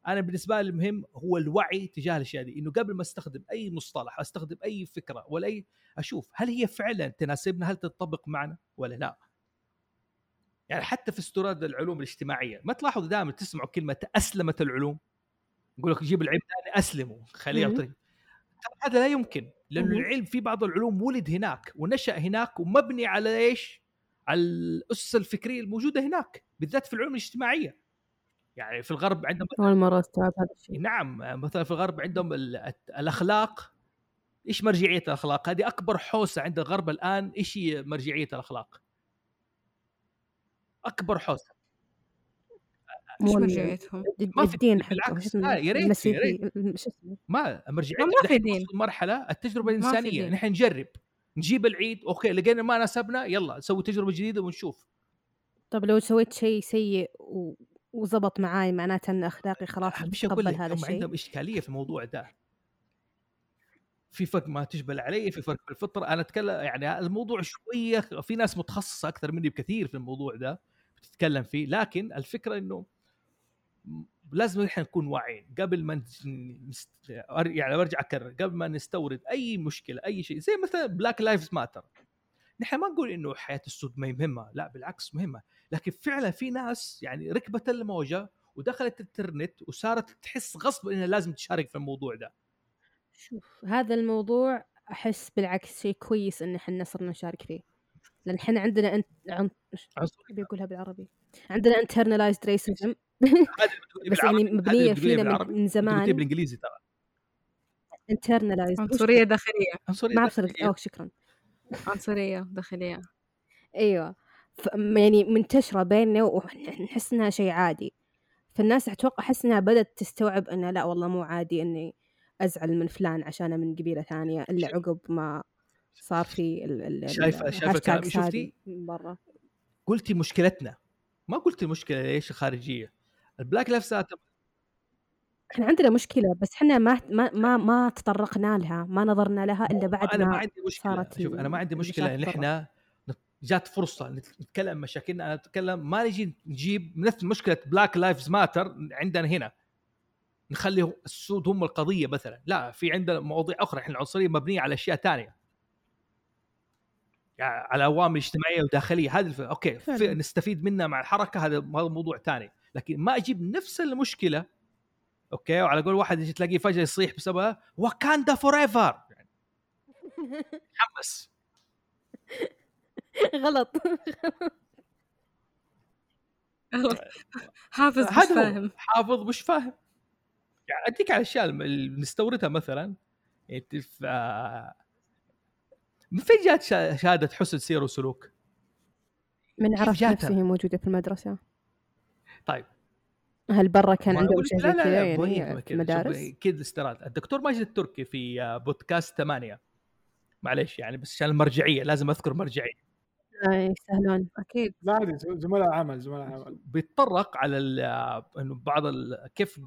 [SPEAKER 1] أنا بالنسبة لي المهم هو الوعي تجاه الأشياء دي إنه قبل ما أستخدم أي مصطلح أستخدم أي فكرة ولا أي أشوف هل هي فعلا تناسبنا هل تنطبق معنا ولا لا يعني حتى في استيراد العلوم الاجتماعية ما تلاحظوا دائما تسمعوا كلمة أسلمت العلوم يقول لك جيب العلم ثاني اسلمه خليه. ترى هذا لا يمكن
[SPEAKER 2] لأنه.
[SPEAKER 1] العلم في بعض العلوم ولد هناك ونشأ هناك ومبني على إيش؟ على الأسس الفكرية الموجودة هناك بالذات في العلوم الاجتماعية يعني في الغرب عندهم
[SPEAKER 2] أول مرة أستوعب هذا الشيء
[SPEAKER 1] نعم مثلا في الغرب عندهم ال- الأخلاق إيش مرجعية الأخلاق؟ هذه أكبر حوسة عند الغرب الآن إيش هي مرجعية
[SPEAKER 3] الأخلاق؟
[SPEAKER 2] أكبر حوسة
[SPEAKER 3] مرجعيتهم؟
[SPEAKER 1] ما في
[SPEAKER 2] الدين
[SPEAKER 1] بالعكس. لا، يا ريت- يا ريت.
[SPEAKER 2] شو اسمه
[SPEAKER 1] ما مرجعية
[SPEAKER 3] ما- في دين. مرحلة
[SPEAKER 1] التجربة
[SPEAKER 3] الإنسانية.
[SPEAKER 1] نحن نجرب نجيب العيد أوكي لقينا ما ناسبنا يلا نسوي تجربة جديدة ونشوف
[SPEAKER 2] طب لو سويت شيء سيء و... وزبط معاي معناته إن أخلاقي خلاص
[SPEAKER 1] مش
[SPEAKER 2] أقول
[SPEAKER 1] لك
[SPEAKER 2] هذا
[SPEAKER 1] هم
[SPEAKER 2] الشيء.
[SPEAKER 1] عندهم إشكالية في الموضوع ده. في فرق ما تجبل علي في فرق في أنا أتكلم يعني الموضوع شوية في ناس متخصصة أكثر مني بكثير في الموضوع ده بتتكلم فيه لكن الفكرة إنه لازم إحنا نكون واعيين. قبل ما نس- نست... يعني برجع أكرر قبل ما نستورد أي مشكلة أي شيء زي مثلا Black Lives Matter نحن ما نقول إنه حياة السود ما هي مهمة لا بالعكس مهمة لكن فعلا في ناس يعني ركبت الموجة ودخلت الإنترنت وصارت تحس غصب إنها لازم تشارك في الموضوع ده.
[SPEAKER 2] شوف هذا الموضوع أحس بالعكس شيء كويس إن إحنا صرنا نشارك فيه لأن إحنا عندنا انت عن... بيقولها بالعربي؟ عندنا internalized racism. بس يعني
[SPEAKER 1] مبنية
[SPEAKER 2] فينا
[SPEAKER 1] بالعربي،
[SPEAKER 2] من, زمان.
[SPEAKER 1] بالإنجليزي ترى.
[SPEAKER 2] Internalized.
[SPEAKER 3] عنصرية داخلية.
[SPEAKER 1] عنصرية
[SPEAKER 2] ما
[SPEAKER 1] أعرف.
[SPEAKER 2] اوه شكرا.
[SPEAKER 3] عنصرية داخلية
[SPEAKER 2] أيوه. ف... يعني منتشرة بيننا ونحس إنها شيء عادي. فالناس أتوقع أحس إنها بدأت تستوعب إنه لا والله مو عادي إني أزعل من فلان عشانه من قبيلة ثانية إلا عقب ما صار في ال ال
[SPEAKER 1] شايفة- شايفة كلامي؟ شفتي؟
[SPEAKER 2] برا.
[SPEAKER 1] قلتي مشكلتنا. ما قلت المشكلة ليش خارجية. ال Black Lives
[SPEAKER 2] Matter إحنا عندنا مشكلة بس إحنا ما ما ما, ما تطرقنا لها ما نظرنا لها إلا بعد
[SPEAKER 1] أنا ما
[SPEAKER 2] ما
[SPEAKER 1] عندي مشكلة
[SPEAKER 2] صارت
[SPEAKER 1] شوف أنا ما عندي
[SPEAKER 2] مشكلة
[SPEAKER 1] إن إحنا جات فرصة نتكلم مشاكلنا أنا أتكلم ما نجي نجيب نفس مشكلة Black Lives Matter عندنا هنا. نخلي السود هم القضية مثلا. لا في عندنا مواضيع أخرى إحنا العنصرية مبنية على أشياء ثانية يعني على عوامل اجتماعية وداخلية هذه الف... أوكي في. نستفيد منها مع الحركة هذا هذا موضوع ثاني لكن ما أجيب نفس المشكلة أوكي وعلى قول واحد يجي تلاقيه فجأة يصيح بسببها Wakanda forever يعني. حمس
[SPEAKER 2] غلط.
[SPEAKER 3] حافظ مش. فاهم.
[SPEAKER 1] حافظ مش فاهم. يعني أديك على الأشياء اللي نستوردها مثلا يعني تف- آه، من فين جات شهادة حسن سير وسلوك؟
[SPEAKER 2] من عرف؟ نفسه هي موجودة في المدرسة.
[SPEAKER 1] طيب.
[SPEAKER 2] هل برا كان عندهم شيء
[SPEAKER 1] لا
[SPEAKER 2] زي
[SPEAKER 1] لا
[SPEAKER 2] كذا يعني في
[SPEAKER 1] كذا، استيراد الدكتور ماجد التركي في آه، بودكاست ثمانية. معليش يعني بس عشان المرجعية لازم أذكر مرجعية.
[SPEAKER 2] آه، يستاهلون
[SPEAKER 3] أكيد.
[SPEAKER 4] لا عادي زملاء عمل زملاء عمل.
[SPEAKER 1] بيتطرق على ال- آه، إنه بعض ال- كيف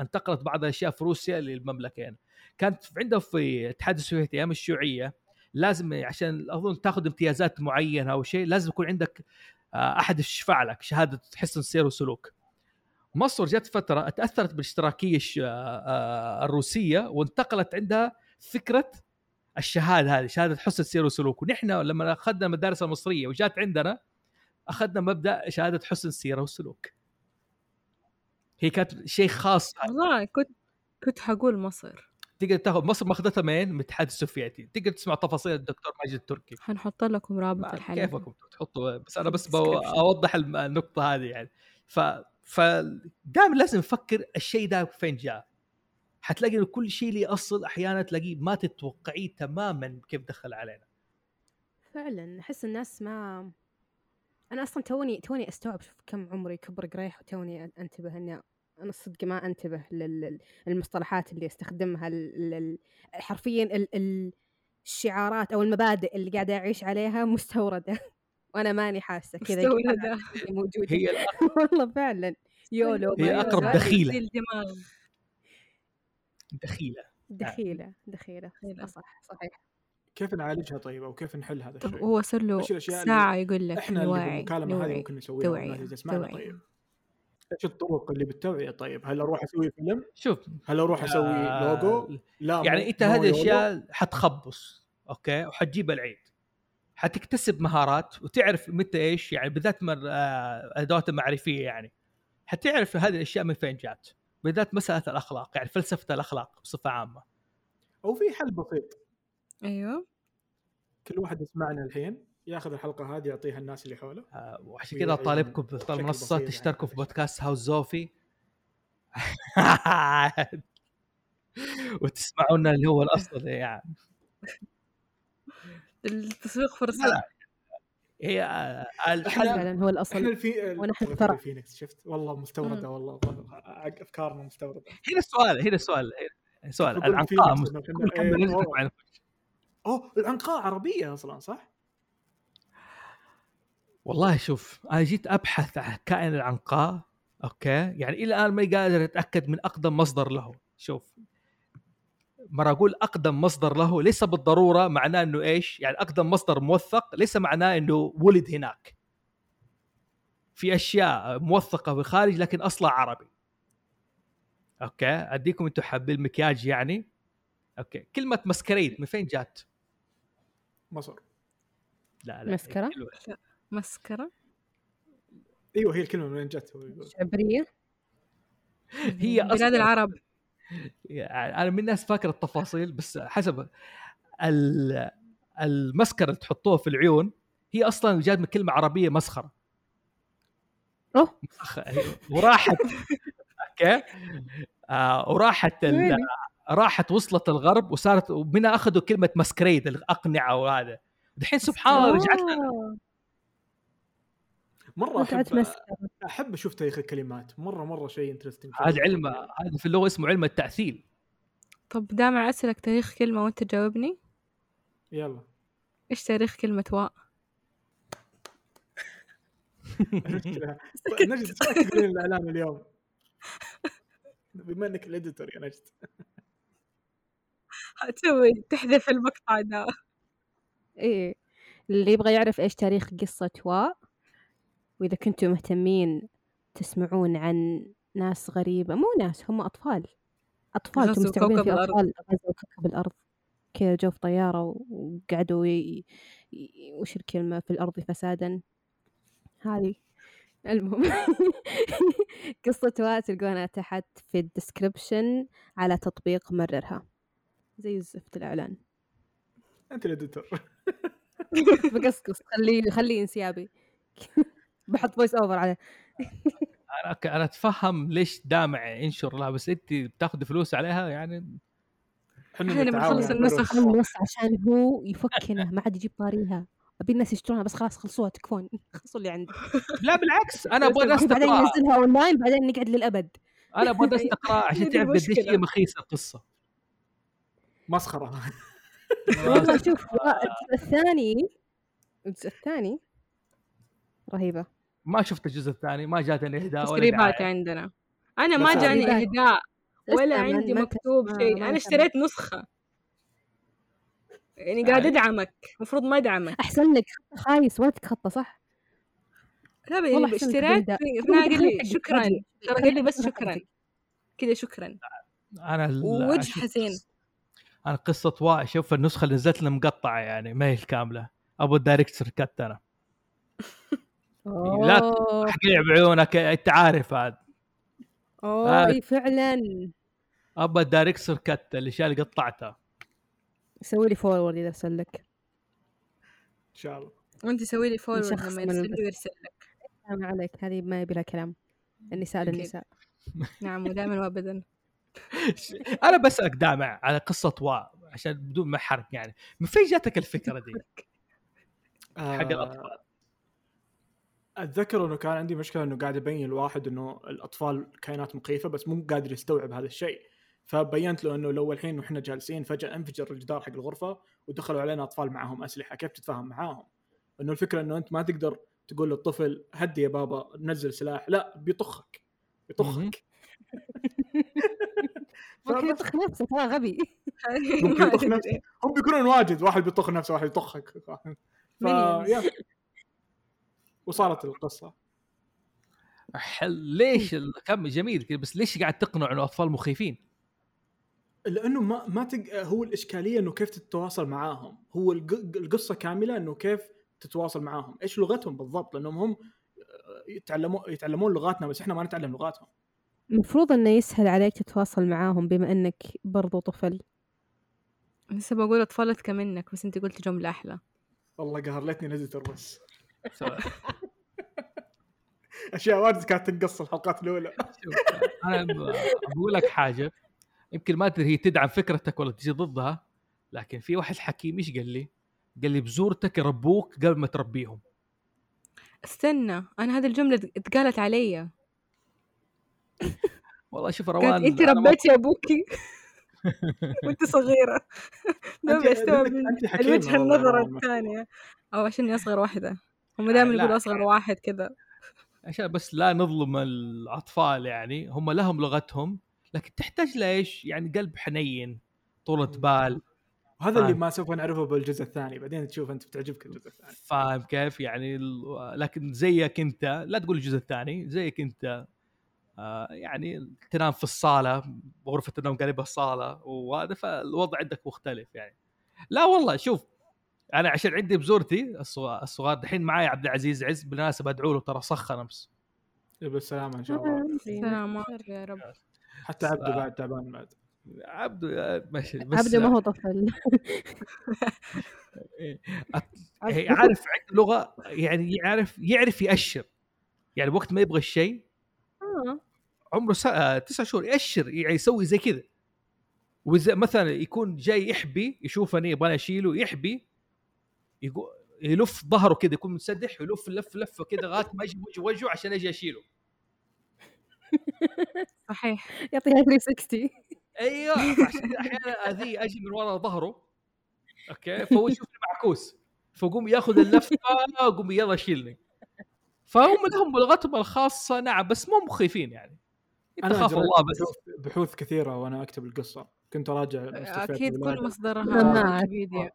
[SPEAKER 1] انتقلت بعض الاشياء في روسيا للمملكة يعني. كانت عنده في الاتحاد السوفيتي أيام الشيوعية لازم عشان أظن تاخذ امتيازات معينة أو شيء لازم يكون عندك أحد يشفع لك شهادة حسن سير وسلوك. مصر جت فترة تأثرت بالاشتراكية آه، آه، الروسية وانتقلت عندها فكرة الشهادة هذه شهادة حسن سير وسلوك ونحن لما أخذنا المدارس المصرية وجات عندنا أخذنا مبدأ شهادة حسن السيره والسلوك هي كانت شيء خاص.
[SPEAKER 3] والله كنت كنت حقول مصر.
[SPEAKER 1] تقدر تاخذ مصر ماخذتها من من الاتحاد السوفيتي. تقدر تسمع تفاصيل الدكتور ماجد التركي.
[SPEAKER 3] حنحط لكم رابط الحلقة.
[SPEAKER 1] كيفكم تحطوا؟ بس أنا بس. أوضح النقطة هذه يعني. ف ف دائما لازم نفكر الشيء ده فين جاء. حتلاقي إنه كل شيء له أصل أحيانا تلاقيه ما تتوقعيه تماما كيف دخل علينا.
[SPEAKER 2] فعلا أحس الناس ما أنا أصلا توني توني أستوعب شوف كم عمري كبر قريح وتوني أنتبه إني أنا صدق ما أنتبه لل- للمصطلحات اللي أستخدمها حرفيا ال- ال- الشعارات أو المبادئ اللي قاعدة أعيش عليها مستوردة. وأنا ماني حاسة كذا موجودة.
[SPEAKER 1] هي
[SPEAKER 2] والله فعلا. يولو
[SPEAKER 1] هي
[SPEAKER 3] دماغ
[SPEAKER 1] دخيلة.
[SPEAKER 2] دخيلة. دخيلة
[SPEAKER 3] دخيلة.
[SPEAKER 2] صح صحيح.
[SPEAKER 4] كيف نعالجها طيب أو كيف نحل هذا الشيء؟
[SPEAKER 3] هو صار له ساعة يقول لك
[SPEAKER 4] إحنا
[SPEAKER 3] نوعي
[SPEAKER 4] بالمكالمة هذه
[SPEAKER 3] نوعي
[SPEAKER 4] ممكن نسويها.
[SPEAKER 3] توعية،.
[SPEAKER 4] طيب. إيش الطرق اللي بالتوعية طيب؟ هل أروح أسوي فيلم؟
[SPEAKER 1] شوف
[SPEAKER 4] هل أروح أسوي
[SPEAKER 1] آه،
[SPEAKER 4] لوجو؟ لا
[SPEAKER 1] يعني
[SPEAKER 4] أنت
[SPEAKER 1] هذه. الأشياء حتخبص أوكي؟ وحتجيب العيد حتكتسب مهارات وتعرف متى إيش يعني بالذات مر آه، الادوات المعرفية يعني. حتعرف هذه الأشياء من فين جات بالذات مسألة الأخلاق يعني فلسفة الأخلاق بصفة عامة.
[SPEAKER 4] أو في حل بسيط.
[SPEAKER 3] أيوه.
[SPEAKER 4] كل واحد يسمعنا الحين ياخذ الحلقة هذه يعطيها الناس اللي حوله.
[SPEAKER 1] آه، وعشان كذا طالبكم
[SPEAKER 4] بشكل
[SPEAKER 1] بالمنصات
[SPEAKER 4] بسيط
[SPEAKER 1] تشتركوا
[SPEAKER 4] يعني.
[SPEAKER 1] في بودكاست هاوس زوفي. وتسمعونا اللي هو الأصل يعني.
[SPEAKER 3] التسويق فرصة.
[SPEAKER 1] لا. هي آه، الحل
[SPEAKER 2] فعلا هو الأصل.
[SPEAKER 4] إحنا الفي
[SPEAKER 2] ونحن
[SPEAKER 4] الفرق
[SPEAKER 2] الفرع.
[SPEAKER 4] الفينيكس شفت؟ والله مستوردة والله أفكارنا مستوردة.
[SPEAKER 1] هنا السؤال هنا السؤال هنا سؤال. العنقاء
[SPEAKER 4] فينيكس إيه، أوه. العنقاء عربية أصلا صح؟
[SPEAKER 1] والله شوف أنا جيت أبحث عن كائن العنقاء أوكي؟ يعني إلى الآن ماني قادر أتأكد من أقدم مصدر له. شوف. مرة أقول أقدم مصدر له ليس بالضرورة معناه إنه إيش؟ يعني أقدم مصدر موثق ليس معناه إنه ولد هناك. في أشياء موثقة في الخارج لكن أصلها عربي. أوكي؟ أديكم أنتم حابين المكياج يعني؟ أوكي. كلمة masquerade من فين جات؟
[SPEAKER 4] مصر.
[SPEAKER 1] لا لا
[SPEAKER 2] مسكرة؟
[SPEAKER 1] حلوة.
[SPEAKER 3] مسكرة.
[SPEAKER 4] أيوه هي الكلمة من وين جت؟ هو يقول.
[SPEAKER 1] هي
[SPEAKER 3] بلاد
[SPEAKER 1] أصلاً-
[SPEAKER 3] العرب.
[SPEAKER 1] يعني أنا من الناس فاكر التفاصيل بس حسب ال- المسكرة اللي تحطوها في العيون هي أصلا جات من كلمة عربية
[SPEAKER 2] مسخرة.
[SPEAKER 1] أوه. وراحت أوكي؟ آه وراحت ال... راحت وصلت الغرب وصارت ومنها أخذوا كلمة مسكريد الأقنعة وهذا. دحين سبحان الله رجعت لنا
[SPEAKER 2] مرة
[SPEAKER 4] أحب
[SPEAKER 2] مسكرة
[SPEAKER 4] أحب أشوف تاريخ الكلمات. مرة مرة شيء interesting
[SPEAKER 1] هذا علم هذا في اللغة اسمه علم التاثيل
[SPEAKER 3] طب دامع أسألك تاريخ كلمة وأنت تجاوبني؟
[SPEAKER 4] يلا.
[SPEAKER 3] إيش تاريخ كلمة واء؟
[SPEAKER 4] نجد إيش رايك تقولين الإعلام اليوم؟ بما إنك ال editor يا نجد.
[SPEAKER 3] تسوي تحذف المقطع ده.
[SPEAKER 2] إيه. اللي يبغى يعرف إيش تاريخ قصة واء وإذا كنتم مهتمين تسمعون عن ناس غريبة مو ناس هم أطفال. أطفال
[SPEAKER 3] غزوا
[SPEAKER 2] مستوعبين
[SPEAKER 3] كوكب
[SPEAKER 2] في
[SPEAKER 3] الأرض.
[SPEAKER 2] أطفال غزوا كوكب الأرض. كذا جو في طيارة وقعدوا ي... وش الكلمة في الأرض فسادا؟ هذه. المهم. قصة واء تلقونها تحت في ال description على تطبيق مررها. زي الزفت الإعلان.
[SPEAKER 4] أنت ال editor.
[SPEAKER 2] بقصقص. خليه خليه انسيابي. بحط voice over عليه.
[SPEAKER 1] أنا أنا أتفهم ليش دامع ينشر لها بس انت بتاخذ فلوس عليها يعني؟
[SPEAKER 4] نتعاون
[SPEAKER 3] بنخلص النسخ.
[SPEAKER 2] خلص عشان هو يفكنا ما عاد يجيب طاريها. أبي الناس يشترونها بس خلاص خلصوها تكفون. خلصوا اللي عندي
[SPEAKER 1] لا بالعكس. أنا أبغى الناس
[SPEAKER 2] بعدين
[SPEAKER 1] تقرا
[SPEAKER 2] ننزلها اونلاين بعدين نقعد للأبد.
[SPEAKER 1] أنا أبغى الناس تقرا عشان تعرف قديش
[SPEAKER 3] المشكلة.
[SPEAKER 1] هي مخيسة القصة.
[SPEAKER 4] مسخرة.
[SPEAKER 2] والله شوف الجزء الثاني الجزء الثاني رهيبة.
[SPEAKER 1] ما شفت الجزء الثاني ما جاتني إهداء ولا
[SPEAKER 3] تسريبات. عندنا. أنا ما جاني. إهداء ولا عندي مكتوب شيء.
[SPEAKER 2] أنا
[SPEAKER 3] اشتريت نسخة. يعني قاعد
[SPEAKER 1] يعني-
[SPEAKER 3] أدعمك. المفروض ما أدعمك.
[SPEAKER 2] أحسن لك خايس. ولا تتخطى صح؟
[SPEAKER 3] لا
[SPEAKER 2] والله
[SPEAKER 3] اشتريت قال لي شكرا. ترى قال لي بس شكرا. كذا شكرا.
[SPEAKER 1] أنا
[SPEAKER 3] ووجه حزين.
[SPEAKER 1] أنا قصة وا شوف النسخة اللي نزلت لنا مقطعه يعني ما هي الكامله أبو ال director cut أنا. لا
[SPEAKER 2] أوه.
[SPEAKER 1] حقيع بعيونك أنت عارف هذا.
[SPEAKER 2] أوه
[SPEAKER 1] آه.
[SPEAKER 2] اي فعلا.
[SPEAKER 1] أبا ال director cut الاشياء اللي قطعتها
[SPEAKER 2] سوي لي forward إذا أرسل لك.
[SPEAKER 4] إن شاء الله.
[SPEAKER 3] وأنت سوي لي
[SPEAKER 2] forward
[SPEAKER 3] لما يرسل. لي ويرسل لك.
[SPEAKER 2] ما عليك هذه ما يبي لها كلام. النساء
[SPEAKER 3] أكيد.
[SPEAKER 2] للنساء.
[SPEAKER 3] نعم ودائما وابدا.
[SPEAKER 1] أنا بسألك دامع على قصة وا عشان بدون ما حرق يعني. من فين جاتك الفكرة دي؟ حق الأطفال.
[SPEAKER 4] أتذكر إنه كان عندي مشكلة إنه قاعد ابين الواحد إنه الأطفال كائنات مخيفة بس مو قادر يستوعب هذا الشيء. فبينت له إنه لو الحين وإحنا جالسين فجأة انفجر الجدار حق الغرفة ودخلوا علينا أطفال معاهم أسلحة. كيف تتفاهم معاهم؟ إنه الفكرة إنه أنت ما تقدر تقول للطفل هدي يا بابا نزل سلاح. لا بيطخك. بيطخك.
[SPEAKER 2] ممكن يطخ نفسه ترى غبي.
[SPEAKER 4] ممكن يطخ نفسه. هم بيكونون واجد واحد بيطخ نفسه واحد يطخك ف... وصارت القصة.
[SPEAKER 1] حل ليش ال- كم جميل كذا بس ليش قاعد تقنع إنه أطفال مخيفين؟
[SPEAKER 4] لأنه ما ما تق... هو الإشكالية إنه كيف تتواصل معاهم. هو الق... القصة كاملة إنه كيف تتواصل معاهم. إيش لغتهم بالضبط؟ لأنهم هم يتعلمون يتعلمون لغاتنا بس إحنا ما نتعلم لغاتهم.
[SPEAKER 2] المفروض إنه يسهل عليك تتواصل معاهم بما إنك برضو طفل.
[SPEAKER 3] لسه بقول اطفال اذكى منك بس أنت قلت جملة أحلى.
[SPEAKER 4] والله قهر ليتني نزلت الرس أشياء واجد كانت تنقص الحلقات الأولى.
[SPEAKER 1] شوف، أنا بقول لك حاجة. يمكن ما ادري هي تدعم فكرتك ولا تجي ضدها لكن في واحد حكيم إيش قال لي؟ قال لي بزورتك يربوك قبل ما تربيهم.
[SPEAKER 3] استنى أنا هذه الجملة اتقالت علي.
[SPEAKER 1] والله شوف روان أنت ما-
[SPEAKER 3] ربيتي أبوكي. وأنت صغيرة.
[SPEAKER 4] أنت حكيمة
[SPEAKER 3] الوجه
[SPEAKER 4] ما الله.
[SPEAKER 3] الثانية. أو عشان أصغر واحدة. هم دائما
[SPEAKER 1] لا،
[SPEAKER 3] يقولوا أصغر
[SPEAKER 1] يعني-
[SPEAKER 3] واحد كذا
[SPEAKER 1] عشان بس لا نظلم الأطفال يعني هم لهم لغتهم لكن تحتاج لإيش؟ يعني قلب حنين طولة بال.
[SPEAKER 4] وهذا اللي. ما سوف نعرفه بالجزء الثاني بعدين تشوف أنت بتعجبك الجزء الثاني.
[SPEAKER 1] فاهم كيف؟ يعني لكن زيك أنت لا تقول الجزء الثاني زيك أنت. آه يعني تنام في الصالة غرفة النوم قريبة الصالة وهذا فالوضع عندك مختلف يعني. لا والله شوف أنا عشان عندي بزورتي الصغار, الصغار دحين معايا عبد العزيز عز بالمناسبة ادعو له ترى صخن أمس.
[SPEAKER 4] بالسلامة إن شاء الله.
[SPEAKER 3] سلامات يا رب.
[SPEAKER 4] حتى عبده بعد تعبان بعد.
[SPEAKER 1] عبده آه، ماشي بس
[SPEAKER 2] عبده ما هو طفل.
[SPEAKER 1] عارف عنده لغه يعني يعرف يعرف يأشر. يعني وقت ما يبغى الشيء
[SPEAKER 2] آه.
[SPEAKER 1] عمره سا... تسع شهور يأشر يعني يسوي زي كذا. وإذا مثلا يكون جاي يحبي يشوفني يبغاني أشيله يحبي يقول يلف ظهره كذا يكون متسدح ويلف لف لفه كذا لغاية ما يجي وجه وجهه عشان أجي أشيله.
[SPEAKER 3] صحيح.
[SPEAKER 2] يعطيها 360
[SPEAKER 1] أيوه عشان أحيانا اذيه أجي من ورا ظهره أوكي فهو يشوفني معكوس فقوم ياخذ اللفة وقوم يلا شيلني. فهم لهم لغتهم الخاصة نعم بس مو مخيفين يعني. انت خاف
[SPEAKER 4] جربت
[SPEAKER 1] الله بس.
[SPEAKER 4] بحوث- كثيرة وأنا أكتب القصة. كنت
[SPEAKER 3] أراجع
[SPEAKER 4] الولادة.
[SPEAKER 3] كل مصدرها. ويكيبيديا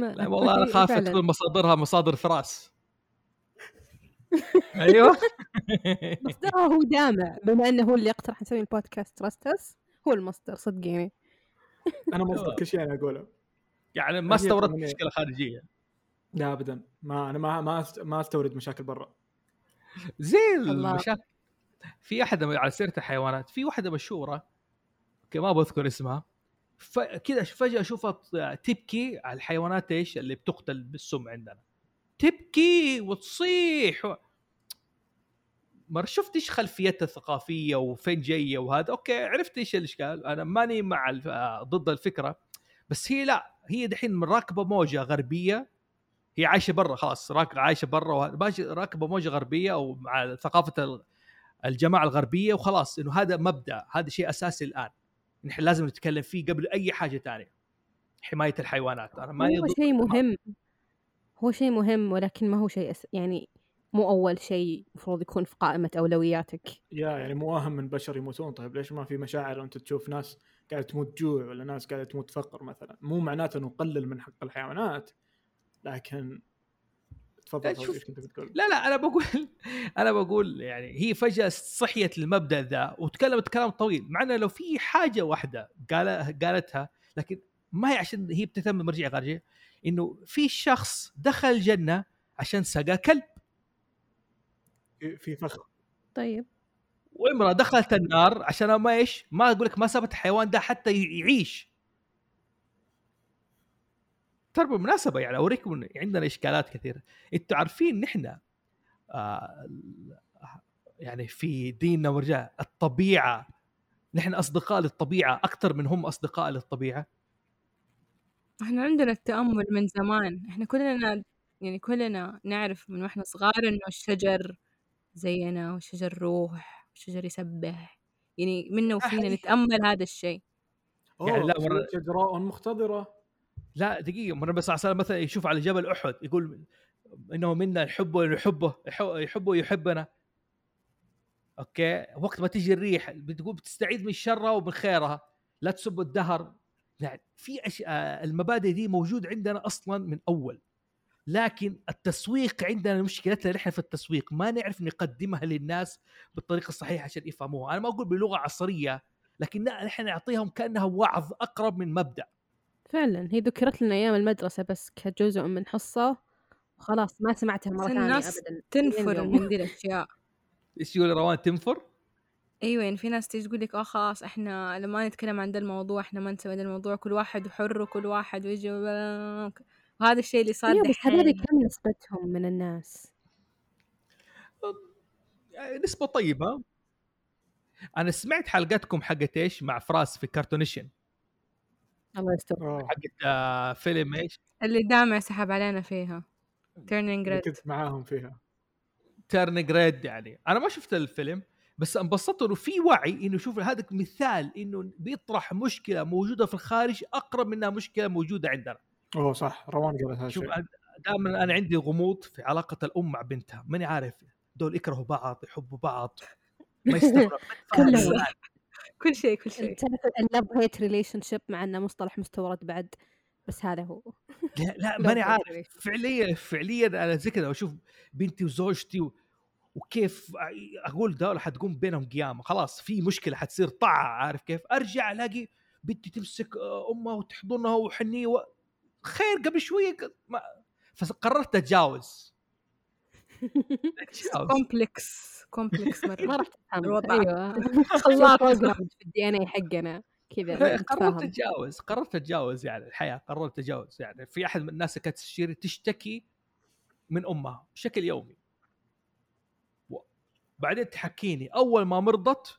[SPEAKER 1] لا والله أنا خاف
[SPEAKER 2] فعلاً.
[SPEAKER 1] تكون مصادرها مصادر فراس. أيوه.
[SPEAKER 2] مصدره هو دامع بما إنه هو اللي يقترح نسوي البودكاست تراستس هو المصدر صدقيني
[SPEAKER 4] أنا مصدر كل شيء أنا أقوله.
[SPEAKER 1] يعني ما استوردت. مشكلة خارجية.
[SPEAKER 4] لا ابدا. ما أنا ما ما ما أستورد مشاكل برا.
[SPEAKER 1] زي. المشاكل في أحد على سيرة الحيوانات في واحدة مشهورة أوكي ما بذكر اسمها. كذا فجأة أشوفها تبكي على الحيوانات إيش اللي بتقتل بالسم عندنا. تبكي وتصيح. ما شفت إيش خلفيتها الثقافية وفين جاية وهذا؟ أوكي عرفت إيش الاشكال أنا ماني مع ضد الفكرة بس هي لا هي دحين راكبه موجة غربية هي عايشة برا خلاص عايشة برا راكبة موجة غربية أو مع ثقافة ال- الجماعة الغربية وخلاص إنه هذا مبدأ هذا شيء أساسي الآن. نحن لازم نتكلم فيه قبل أي حاجة ثانية حماية الحيوانات. أنا ما
[SPEAKER 2] هو شيء مهم. هو شيء مهم ولكن ما هو شيء أس... يعني مو أول شيء المفروض يكون في قائمة أولوياتك.
[SPEAKER 4] يا يعني مو أهم من بشر يموتون. طيب ليش ما في مشاعر وأنت تشوف ناس قاعدة تموت جوع ولا ناس قاعدة تموت فقر مثلا؟ مو معناته انه نقلل من حق الحيوانات لكن تفضل
[SPEAKER 1] شوف.
[SPEAKER 4] إيش كنت بتقول؟
[SPEAKER 1] لا لا أنا بقول أنا بقول يعني هي فجأة صحيت المبدأ ذا وتكلمت كلام طويل مع إنه لو في حاجة واحدة قال قالتها لكن ما هي عشان هي بتهتم بمرجعيه خارجيه إنه في شخص دخل الجنة عشان سقى كلب
[SPEAKER 4] في- فخ
[SPEAKER 2] طيب
[SPEAKER 1] وامرأة دخلت النار عشان ما إيش ما أقول لك ما سابت الحيوان ده حتى يعيش ترى بالمناسبة يعني أوريكم إن عندنا إشكالات كثيرة. أنتوا عارفين نحن آه يعني في ديننا ورجاء الطبيعة نحن أصدقاء للطبيعة أكثر من هم أصدقاء للطبيعة؟
[SPEAKER 3] إحنا عندنا التأمل من زمان. إحنا كلنا يعني كلنا نعرف من وإحنا صغار إنه الشجر زينا والشجر روح والشجر يسبح. يعني منا وفينا
[SPEAKER 1] أحيي.
[SPEAKER 3] نتأمل هذا الشيء.
[SPEAKER 1] يعني لا، مرة-
[SPEAKER 4] شجراء مختضره
[SPEAKER 1] لا دقيقة النبي صلى الله عليه وسلم مثلا يشوف على جبل أحد يقول إنه منا يحبه يحبه يحبه يحبنا. أوكي؟ وقت ما تيجي الريح بتقول بتستعيذ من شرها ومن خيرها. لا تسب الدهر. يعني في. آه، المبادئ دي موجود عندنا أصلا من أول. لكن التسويق عندنا مشكلتنا نحن في التسويق. ما نعرف نقدمها للناس بالطريقة الصحيحة عشان يفهموها. أنا ما أقول بلغة عصرية لكن نحن نعطيهم كأنها وعظ أقرب من مبدأ.
[SPEAKER 2] فعلا هي ذكرت لنا أيام المدرسة بس كجزء من حصة وخلاص ما سمعتها مرة
[SPEAKER 3] بس
[SPEAKER 2] ثانية
[SPEAKER 3] الناس
[SPEAKER 2] أبدا.
[SPEAKER 3] تنفر. من دي الأشياء.
[SPEAKER 1] إيش يقول روان تنفر؟
[SPEAKER 3] أيوه يعني في ناس تيجي تقول لك آه خلاص إحنا لما نتكلم عن ده الموضوع إحنا ما نسوي ده الموضوع كل واحد حر وكل واحد ويجي وهذا الشيء اللي صار
[SPEAKER 2] أيوة بس هذول
[SPEAKER 3] دحين
[SPEAKER 2] كم نسبتهم من الناس؟
[SPEAKER 1] يعني نسبة طيبة. أنا سمعت حلقتكم حقت إيش؟ مع فراس في كارتونيشن
[SPEAKER 2] الله يستر
[SPEAKER 4] أوه.
[SPEAKER 1] حقت آه فيلم إيش؟
[SPEAKER 3] اللي دامع سحب علينا فيها. تيرنينج ريد
[SPEAKER 4] كنت معاهم فيها.
[SPEAKER 1] Turning Red يعني. أنا ما شفت الفيلم بس انبسطت إنه في وعي إنه شوف هذا مثال إنه بيطرح مشكلة موجودة في الخارج أقرب منها مشكلة موجودة عندنا.
[SPEAKER 4] أوه صح. روان قالت هذا
[SPEAKER 1] شوف دائما أنا عندي غموض في علاقة الام مع بنتها ماني عارف. دول يكرهوا بعض يحبوا بعض. ما يستوعب
[SPEAKER 2] كلهم.
[SPEAKER 3] كل شيء كل شيء.
[SPEAKER 2] تعرف ال love hate relationship مع إنه مصطلح مستورد بعد بس هذا هو.
[SPEAKER 1] لا لا ماني عارف. فعليا فعليا أنا زي كذا أشوف بنتي وزوجتي و... وكيف أقول دول حتقوم بينهم قيامة. خلاص في مشكلة حتصير طاعة عارف كيف؟ أرجع ألاقي بنتي تمسك أمها وتحضنها وحنية و... خير قبل شوية ما... فقررت أتجاوز. أتجاوز.
[SPEAKER 3] complex complex
[SPEAKER 2] ما راح تفهم
[SPEAKER 3] الوضع.
[SPEAKER 2] أيوه.
[SPEAKER 3] خلاط
[SPEAKER 2] في ال DNA حقنا. كذا
[SPEAKER 1] قررت أتجاوز. قررت أتجاوز يعني الحياة. قررت أتجاوز يعني. في أحد من الناس كانت تشتري تشتكي من أمها بشكل يومي. بعدين تحكيني. أول ما مرضت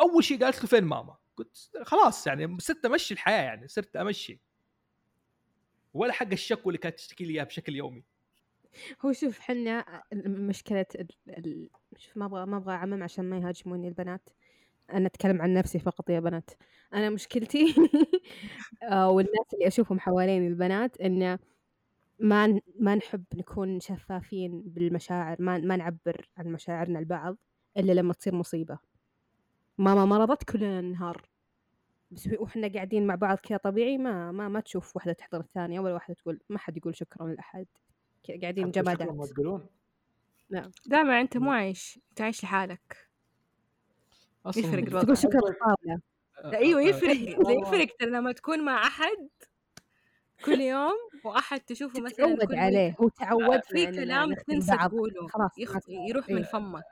[SPEAKER 1] أول شيء قالت له فين ماما؟ قلت خلاص يعني صرت أمشي الحياة يعني صرت أمشي. ولا حق الشكوى اللي كانت تشتكي لي إياها بشكل يومي.
[SPEAKER 2] هو شوف حنا مشكلة ال... شوف ما أبغى ما أبغى أعمم عشان ما يهاجموني البنات. أنا أتكلم عن نفسي فقط يا بنات. أنا مشكلتي آه، والناس اللي أشوفهم حوالين البنات انه ما ما نحب نكون شفافين بالمشاعر ما ما نعبر عن مشاعرنا لبعض إلا لما تصير مصيبة. ماما مرضت كلنا ننهار بس وإحنا قاعدين مع بعض كذا طبيعي ما ما ما تشوف واحدة تحضر الثانية ولا واحدة تقول ما حد يقول شكرا كذا قاعدين جمادات.
[SPEAKER 4] ما تقولون.
[SPEAKER 3] دائما انت مو عايش. انت عايش لحالك.
[SPEAKER 1] أصلا
[SPEAKER 3] يفرق الوضع.
[SPEAKER 2] تقول شكرا للطاولة
[SPEAKER 3] لا أيوه يفرق. يفرق ترى لما تكون مع أحد كل يوم وأحد تشوفه مثلا
[SPEAKER 2] تعود عليه. هو تعود
[SPEAKER 3] في كلام تنسى تقوله.
[SPEAKER 2] خلاص
[SPEAKER 3] يروح من
[SPEAKER 2] إيه.
[SPEAKER 3] فمك.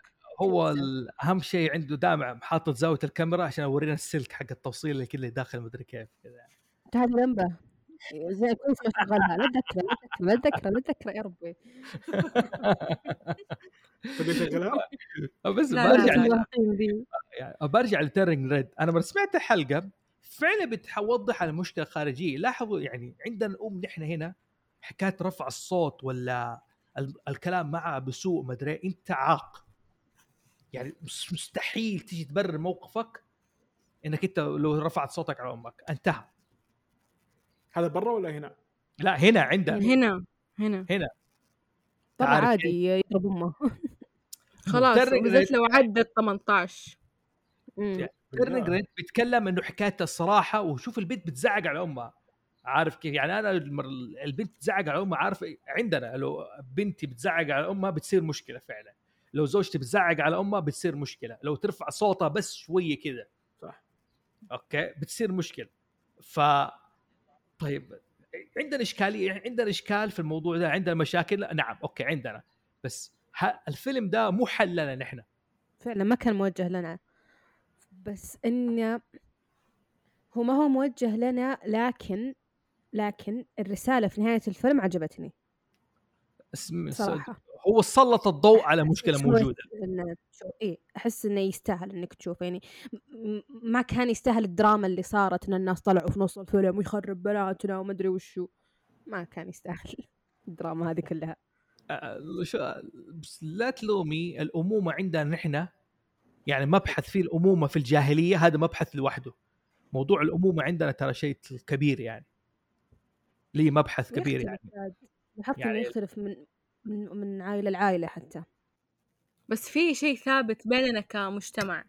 [SPEAKER 1] هو اهم شيء عنده دامع حاطط زاوية الكاميرا عشان اورينا السلك حق التوصيل اللي كله داخل مدري كيف كذا.
[SPEAKER 2] هذا ذنبه زي كويس ما شغلها لا تذكره لا تذكره لا تذكره يا ربي.
[SPEAKER 4] تبي شغلها؟
[SPEAKER 1] بس
[SPEAKER 3] لا، لا،
[SPEAKER 1] برجع. يعني برجع ل Turning Red. أنا لما سمعت الحلقة فعلا بتوضح المشكلة الخارجية. لاحظوا يعني عندنا ام نحن هنا حكاية رفع الصوت ولا ال- الكلام معها بسوء ما أدري إيه، أنت عاق يعني مس- مستحيل تيجي تبرر موقفك إنك أنت لو رفعت صوتك على أمك. انتهى.
[SPEAKER 4] هذا برا ولا هنا؟
[SPEAKER 1] لا هنا عندنا
[SPEAKER 3] هنا هنا.
[SPEAKER 2] طبعا
[SPEAKER 1] تعرف
[SPEAKER 2] عادي يضرب أمه.
[SPEAKER 3] خلاص بالذات لو عدت 18
[SPEAKER 2] مم.
[SPEAKER 1] Turning Red بيتكلم إنه حكايه الصراحة وشوف البنت بتزعق على امها عارف كيف؟ يعني أنا المر... البنت بتزعق على امها عارف عندنا لو بنتي بتزعق على أمها بتصير مشكلة فعلا. لو زوجتي بتزعق على أمها بتصير مشكلة. لو ترفع صوتها بس شوية كذا
[SPEAKER 4] صح.
[SPEAKER 1] أوكي؟ بتصير مشكلة. ف طيب عندنا إشكالية عندنا إشكال في الموضوع ده عندنا مشاكل؟ نعم أوكي عندنا. بس. الفيلم ده مو حل لنا نحن.
[SPEAKER 2] فعلا ما كان موجه لنا. بس إنه هو ما هو موجه لنا لكن لكن الرسالة في نهاية الفيلم عجبتني.
[SPEAKER 1] اسم...
[SPEAKER 2] صراحة.
[SPEAKER 1] هو سلط الضوء على مشكلة
[SPEAKER 2] موجودة. تشوف إيه أحس إنه يستاهل إنك تشوفه يعني ما كان يستاهل الدراما اللي صارت إن الناس طلعوا في نص الفيلم ويخرب بناتنا وما أدري وشو. ما كان يستاهل الدراما هذه كلها.
[SPEAKER 1] بس لا تلومي الأمومة عندنا نحن. يعني مبحث في الأمومة في الجاهلية هذا مبحث لوحده. موضوع الأمومة عندنا ترى شيء كبير يعني. ليه مبحث كبير يعني.
[SPEAKER 2] لاحظت
[SPEAKER 1] يعني-
[SPEAKER 2] إنه يختلف من من من عائلة لعائلة حتى.
[SPEAKER 3] بس في شيء ثابت بيننا كمجتمع.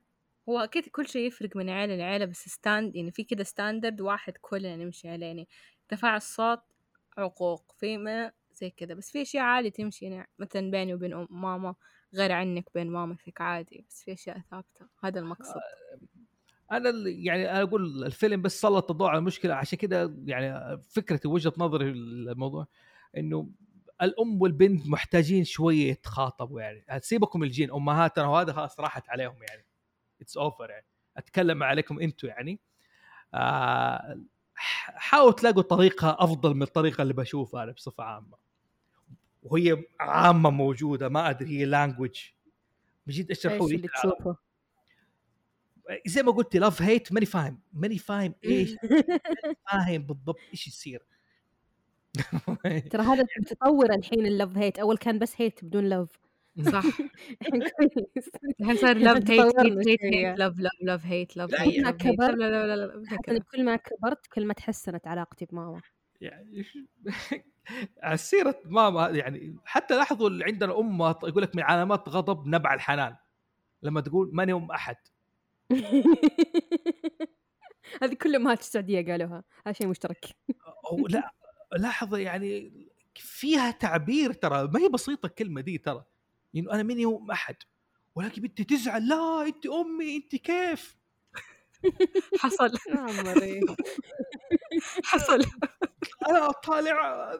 [SPEAKER 3] هو أكيد كل شيء يفرق من عيلة لعيلة بس stand يعني في كده standard واحد كلنا نمشي عليه يعني ارتفاع الصوت عقوق في ما زي كده. بس في أشياء عادي تمشي يعني مثلا بيني وبين أم ماما غير عنك بين مامتك عادي بس في أشياء ثابتة. هذا المقصد.
[SPEAKER 1] أنا ال- يعني أنا أقول الفيلم بس سلط الضوء على المشكلة عشان كده يعني فكرتي وجهة نظري في الموضوع إنه الأم والبنت محتاجين شوية يتخاطبوا يعني. سيبكم الحين. أمهاتنا وهذا خلاص راحت عليهم يعني. it's over يعني. أتكلم عليكم أنتم يعني. آه حاولوا تلاقوا طريقة أفضل من الطريقة اللي بشوفها أنا بصفة عامة. وهي عامة موجودة. ما أدري هي language بجد اشرحوا لي.
[SPEAKER 2] اللي تشوفه؟
[SPEAKER 1] زي ما قلت love hate ماني فاهم ماني فاهم إيش؟ فاهم بالضبط إيش يصير.
[SPEAKER 2] ترى هذا متطور الحين ال love hate أول كان بس hate بدون love
[SPEAKER 3] صح.
[SPEAKER 2] الحين
[SPEAKER 3] صار
[SPEAKER 2] love
[SPEAKER 3] hate hate love love love hate
[SPEAKER 1] لا،
[SPEAKER 2] hate
[SPEAKER 3] لا لا لا لا.
[SPEAKER 2] كل ما كبرت كل ما تحسنت علاقتي بماما.
[SPEAKER 1] يعني على سيرة ماما يعني حتى لاحظوا اللي عندنا أمه يقول لك من علامات غضب نبع الحنان. لما تقول ماني أم أحد
[SPEAKER 2] هذه كل امهات السعودية قالوها. هذا شيء مشترك.
[SPEAKER 1] أو لا. لاحظ يعني فيها تعبير ترى ما هي بسيطة الكلمة دي ترى. يعني أنا ماني ام أحد ولكن بنتي تزعل لا انت أمي انت كيف؟
[SPEAKER 3] حصل. حصل.
[SPEAKER 1] أنا طالع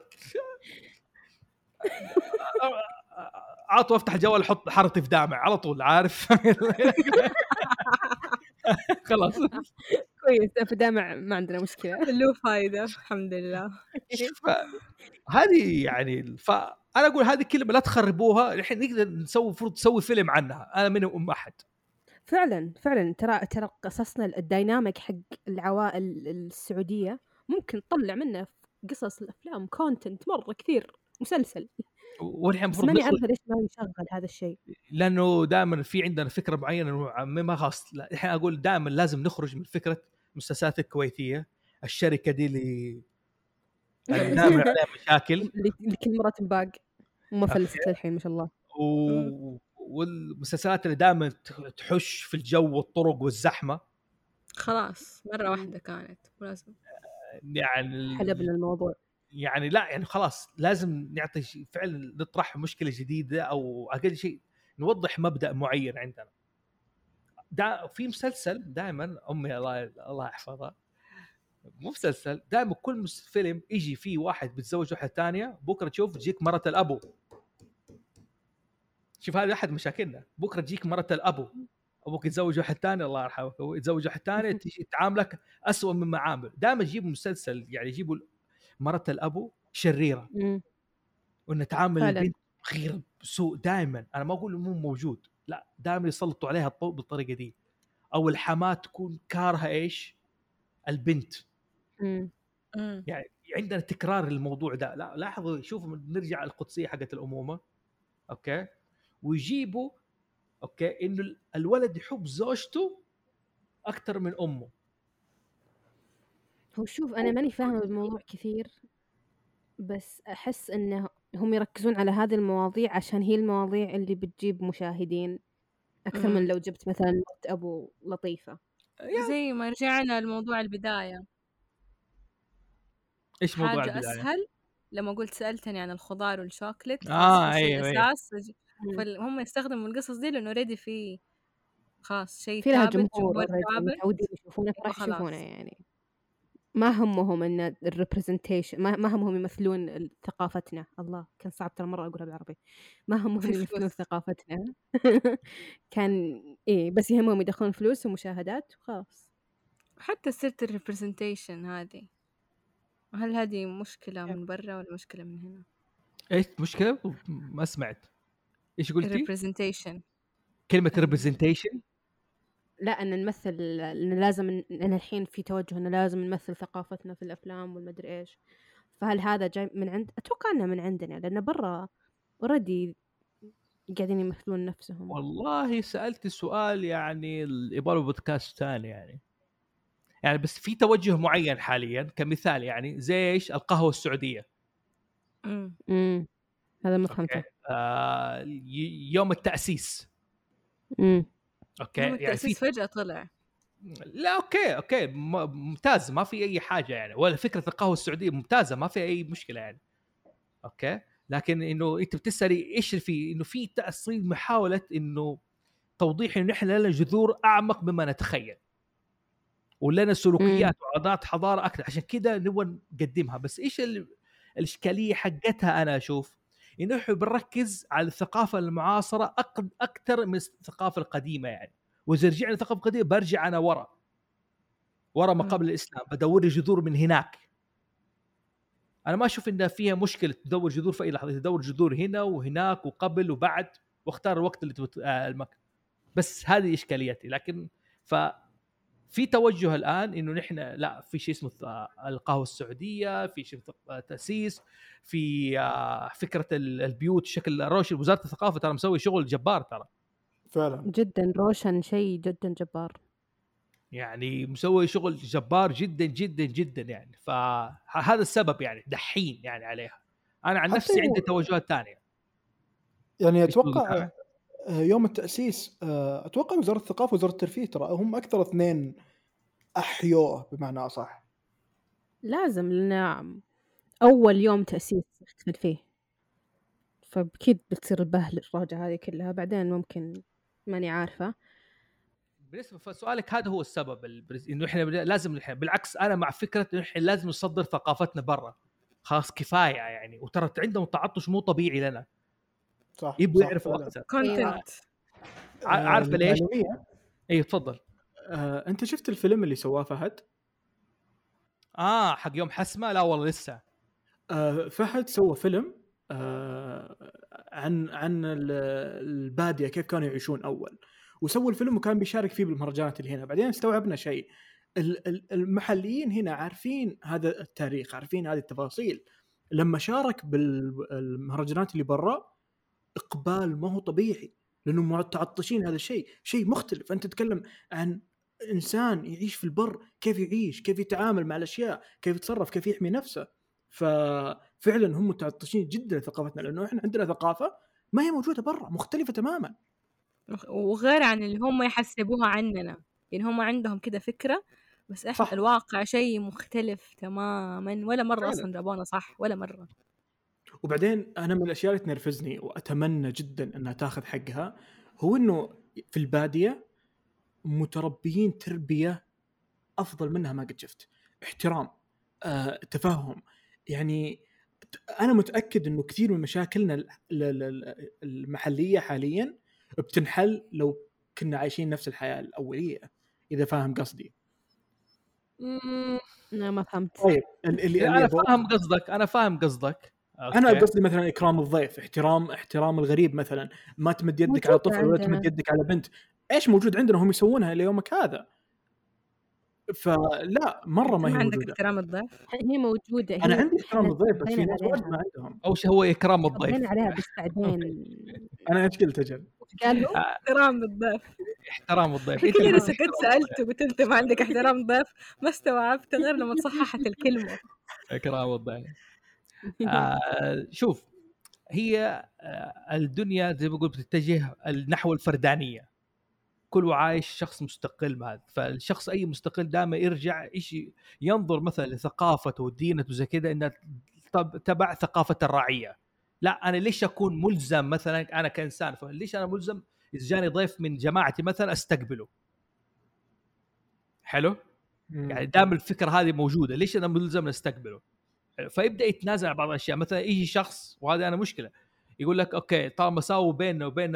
[SPEAKER 1] عطوا أفتح الجوال أحط حرتي في دامع على طول عارف؟ خلاص.
[SPEAKER 2] كويس دامع ما عندنا مشكلة.
[SPEAKER 3] له فايدة الحمد لله.
[SPEAKER 1] هذه يعني فانا أقول هذه كلمة لا تخربوها الحين نقدر نسوي المفروض نسوي فيلم عنها أنا من ام أحد.
[SPEAKER 2] فعلا فعلا. ترى ترى قصصنا الديناميك حق العوائل السعودية ممكن تطلع منه في قصص الأفلام كونتنت مرة كثير مسلسل.
[SPEAKER 1] والحين
[SPEAKER 2] بس
[SPEAKER 1] المفروض
[SPEAKER 2] ماني عارفة ليش ما يشغل هذا الشيء.
[SPEAKER 1] لأنه دائما في عندنا فكرة معينة ما خلاص لا، الحين أقول دائما لازم نخرج من فكرة المسلسلات الكويتية الشركة دي اللي اللي دائما عليها مشاكل.
[SPEAKER 2] اللي كل مرة تنباق. وما فلست للحين ما شاء الله.
[SPEAKER 1] و... والمسلسلات اللي دائما تحش في الجو والطرق والزحمة.
[SPEAKER 3] خلاص مرة واحدة كانت لازم.
[SPEAKER 1] يعني
[SPEAKER 2] حلبنا الموضوع.
[SPEAKER 1] يعني لا يعني خلاص لازم نعطي فعلا نطرح مشكلة جديدة أو أقل شيء نوضح مبدأ معين عندنا. دا في مسلسل دائما أمي الله الله يحفظها. مو مسلسل دائما كل فيلم يجي فيه واحد بيتزوج واحدة ثانية بكرة تشوف تجيك مرة الأبو. شوف هذا أحد مشاكلنا. بكرة تجيك مرة الأبو. أبوك يتزوج واحد ثاني الله يرحمه. يتزوج واحد ثاني تعاملك اسوء مما عامل. دائما يجيبوا مسلسل يعني يجيبوا مرة الأبو شريرة
[SPEAKER 2] مم.
[SPEAKER 1] وان تعامل
[SPEAKER 2] فعلاً.
[SPEAKER 1] البنت غير سوء دائما أنا ما أقول مو موجود لا دائما يسلطوا عليها الضوء بالطريقة دي أو الحماة تكون كارهة إيش؟ البنت
[SPEAKER 2] مم.
[SPEAKER 3] مم.
[SPEAKER 1] يعني عندنا تكرار الموضوع ده لا لاحظوا شوفوا نرجع القدسية حقت الأمومة okay ويجيبوا okay إنه ال- الولد يحب زوجته أكثر من أمه
[SPEAKER 2] هو شوف أنا ماني فاهمة بالموضوع كثير بس أحس إنه هم يركزون على هذه المواضيع عشان هي المواضيع اللي بتجيب مشاهدين
[SPEAKER 3] أكثر.
[SPEAKER 2] من لو جبت مثلا موت أبو لطيفة
[SPEAKER 3] زي ما رجعنا لموضوع البداية
[SPEAKER 1] إيش موضوع
[SPEAKER 3] حاجة
[SPEAKER 1] البداية؟
[SPEAKER 3] أسهل لما قلت سألتني عن الخضار والشوكليت شيء
[SPEAKER 1] أيوه، أيوه.
[SPEAKER 3] أساس فهم يستخدموا القصص دي لأنه already في خلاص شيء
[SPEAKER 2] في لها
[SPEAKER 3] ثابت
[SPEAKER 2] جمهور متعودين يشوفونه فراح يشوفونه. يعني ما همهم إن ال representation ما ما همهم يمثلون ثقافتنا. الله كان صعب ترى مرة أقولها بالعربي. ما همهم. يمثلون ثقافتنا. كان إيه بس يهمهم يدخلون فلوس ومشاهدات وخلاص.
[SPEAKER 3] حتى سيرة ال representation هذه. هل هذه مشكلة من برا ولا مشكلة من هنا؟
[SPEAKER 1] إيش مشكلة؟ ما سمعت. إيش قلتي؟
[SPEAKER 3] الريبرزنتيشن
[SPEAKER 1] كلمة representation
[SPEAKER 2] لا أن نمثل أن لازم أن الحين في توجه انه لازم نمثل ثقافتنا في الأفلام والمدري إيش. فهل هذا جاي من عند أتوقع إنه من عندنا لأن برا already قاعدين يمثلون نفسهم.
[SPEAKER 1] والله سألت سؤال يعني يبغى بودكاست ثاني يعني. يعني بس في توجه معين حاليا كمثال يعني زي إيش القهوة السعودية.
[SPEAKER 3] مم.
[SPEAKER 2] امم هذا ما. فهمته.
[SPEAKER 1] آه يوم التأسيس.
[SPEAKER 2] امم
[SPEAKER 3] okay
[SPEAKER 1] يعني في
[SPEAKER 3] فجأة طلع.
[SPEAKER 1] لا okay okay ممتاز ما في أي حاجة يعني ولا فكرة القهوة السعودية ممتازة ما في أي مشكلة يعني. أوكي لكن إنه أنت بتسألي إيش في إنه في تأصيل محاولة إنه توضيح إنه نحن لنا جذور أعمق مما نتخيل ولنا سلوكيات وعادات حضارة أكثر عشان كذا نبغى نقدمها. بس إيش ال- الإشكالية حقتها أنا أشوف؟ انه بنركز على الثقافة المعاصرة أكثر من الثقافة القديمة يعني. وإذا رجعنا للثقافه القديمه برجع أنا ورا. ورا ما. قبل الإسلام بدور لي جذور من هناك. أنا ما أشوف انها فيها مشكلة تدور جذور في أي لحظة. تدور جذور هنا وهناك وقبل وبعد واختار الوقت اللي تبت... آه المكان بس هذه إشكاليتي. لكن ف في توجه الآن إنه نحن لا في شيء اسمه القهوة السعودية في شيء تأسيس في آه، فكرة ال- البيوت شكل روشن وزارة الثقافة ترى مسوي شغل جبار ترى.
[SPEAKER 4] فعلا.
[SPEAKER 2] جدا روشن شيء جدا جبار.
[SPEAKER 1] يعني مسوي شغل جبار جدا جدا جدا يعني. فهذا السبب يعني دحين يعني عليها. أنا عن نفسي عندي توجهات ثانية.
[SPEAKER 4] يعني أتوقع يوم التأسيس آه، أتوقع وزارة الثقافة ووزارة الترفيه ترى هم أكثر اثنين أحيوه بمعنى أصح.
[SPEAKER 2] لازم لأن أول يوم تأسيس نحتفل فيه. فاكيد بتصير البهل الراجعه هذه كلها. بعدين ممكن ماني عارفة.
[SPEAKER 1] بالنسبة فسؤالك هذا هو السبب البرز- إنه إحنا لازم نحن بالعكس أنا مع فكرة إنه إحنا لازم نصدر ثقافتنا برا. خلاص كفاية يعني. وترى عندهم تعطش مو طبيعي لنا.
[SPEAKER 4] صح
[SPEAKER 1] يبغوا يعرفوا. أكثر
[SPEAKER 3] كونتنت
[SPEAKER 1] ع-
[SPEAKER 4] آه،
[SPEAKER 1] ليش؟ اي تفضل.
[SPEAKER 4] آه، أنت شفت الفيلم اللي سواه فهد؟
[SPEAKER 1] آه حق يوم حسمة؟ لا والله لسه.
[SPEAKER 4] آه، فهد سوى فيلم آه، عن عن ال- البادية كيف كانوا يعيشون أول. وسوى الفيلم وكان بيشارك فيه بالمهرجانات اللي هنا. بعدين استوعبنا شيء. ال- ال- المحليين هنا عارفين هذا التاريخ عارفين هذه التفاصيل. لما شارك بالمهرجانات اللي برا إقبال ما هو طبيعي لانهم متعطشين هذا الشيء شيء مختلف. أنت تتكلم عن إنسان يعيش في البر كيف يعيش؟ كيف يتعامل مع الأشياء؟ كيف يتصرف؟ كيف يحمي نفسه؟ ففعلا هم متعطشين جدا لثقافتنا لأنه إحنا عندنا ثقافة ما هي موجودة برا مختلفة تماما.
[SPEAKER 3] وغير عن اللي هم يحسبوها عننا يعني هم عندهم كده فكرة بس إحنا
[SPEAKER 4] صح.
[SPEAKER 3] الواقع شيء مختلف تماما ولا مرة
[SPEAKER 4] فعلاً.
[SPEAKER 3] أصلا جابونا صح ولا مرة.
[SPEAKER 4] وبعدين أنا من الأشياء اللي تنرفزني وأتمنى جدا إنها تاخذ حقها هو إنه في البادية متربيين تربية أفضل منها ما قد شفت. احترام آه، تفهم. يعني أنا متأكد إنه كثير من مشاكلنا ال- ال- ال- المحلية حاليا بتنحل لو كنا عايشين نفس الحياة الأولية إذا فاهم قصدي.
[SPEAKER 2] أنا ما فهمت.
[SPEAKER 4] طيب ال- اللي, اللي أنا
[SPEAKER 1] فاهم قصدك أنا فاهم قصدك.
[SPEAKER 4] أنا
[SPEAKER 1] أوكي.
[SPEAKER 4] قصدي مثلا إكرام الضيف احترام احترام الغريب مثلا. ما تمد يدك على طفل ولا
[SPEAKER 2] عندنا.
[SPEAKER 4] تمد يدك على بنت. إيش موجود عندنا؟ هم يسوونها ليومك هذا. فلا مرة ما هي
[SPEAKER 3] ما عندك
[SPEAKER 4] موجودة.
[SPEAKER 3] احترام الضيف؟
[SPEAKER 2] هي موجودة
[SPEAKER 4] أنا
[SPEAKER 2] هي
[SPEAKER 4] عندي احترام الضيف بس في ناس. ما عندهم.
[SPEAKER 1] اول شيء هو إكرام الضيف؟
[SPEAKER 2] عليها بس بعدين.
[SPEAKER 4] أنا إيش قلت أجل؟
[SPEAKER 2] قالوا
[SPEAKER 3] احترام الضيف.
[SPEAKER 1] احترام الضيف.
[SPEAKER 3] كل
[SPEAKER 1] أنت
[SPEAKER 3] أنا
[SPEAKER 1] ما
[SPEAKER 3] سكت
[SPEAKER 1] احترام
[SPEAKER 3] سألته قلت أنت ما عندك احترام ضيف ما استوعبت غير لما صححت الكلمة.
[SPEAKER 1] إكرام الضيف. آه شوف هي آه الدنيا زي ما قلت بتتجه نحو الفردانية. كل عايش شخص مستقل هذا. فالشخص أي مستقل دائما يرجع إيش ينظر مثلا لثقافته ودينته زي كذا انها طب- تبع ثقافه الرعيه لا أنا ليش أكون ملزم مثلا أنا كإنسان فليش أنا ملزم؟ إذا جاني ضيف من جماعتي مثلا أستقبله. حلو؟ يعني دام الفكرة هذه موجودة. ليش أنا ملزم أستقبله؟ فيبدا يتنازل عن بعض الاشياء مثلا يجي شخص وهذا أنا مشكلة يقول لك أوكي طالما ساووا بيننا وبين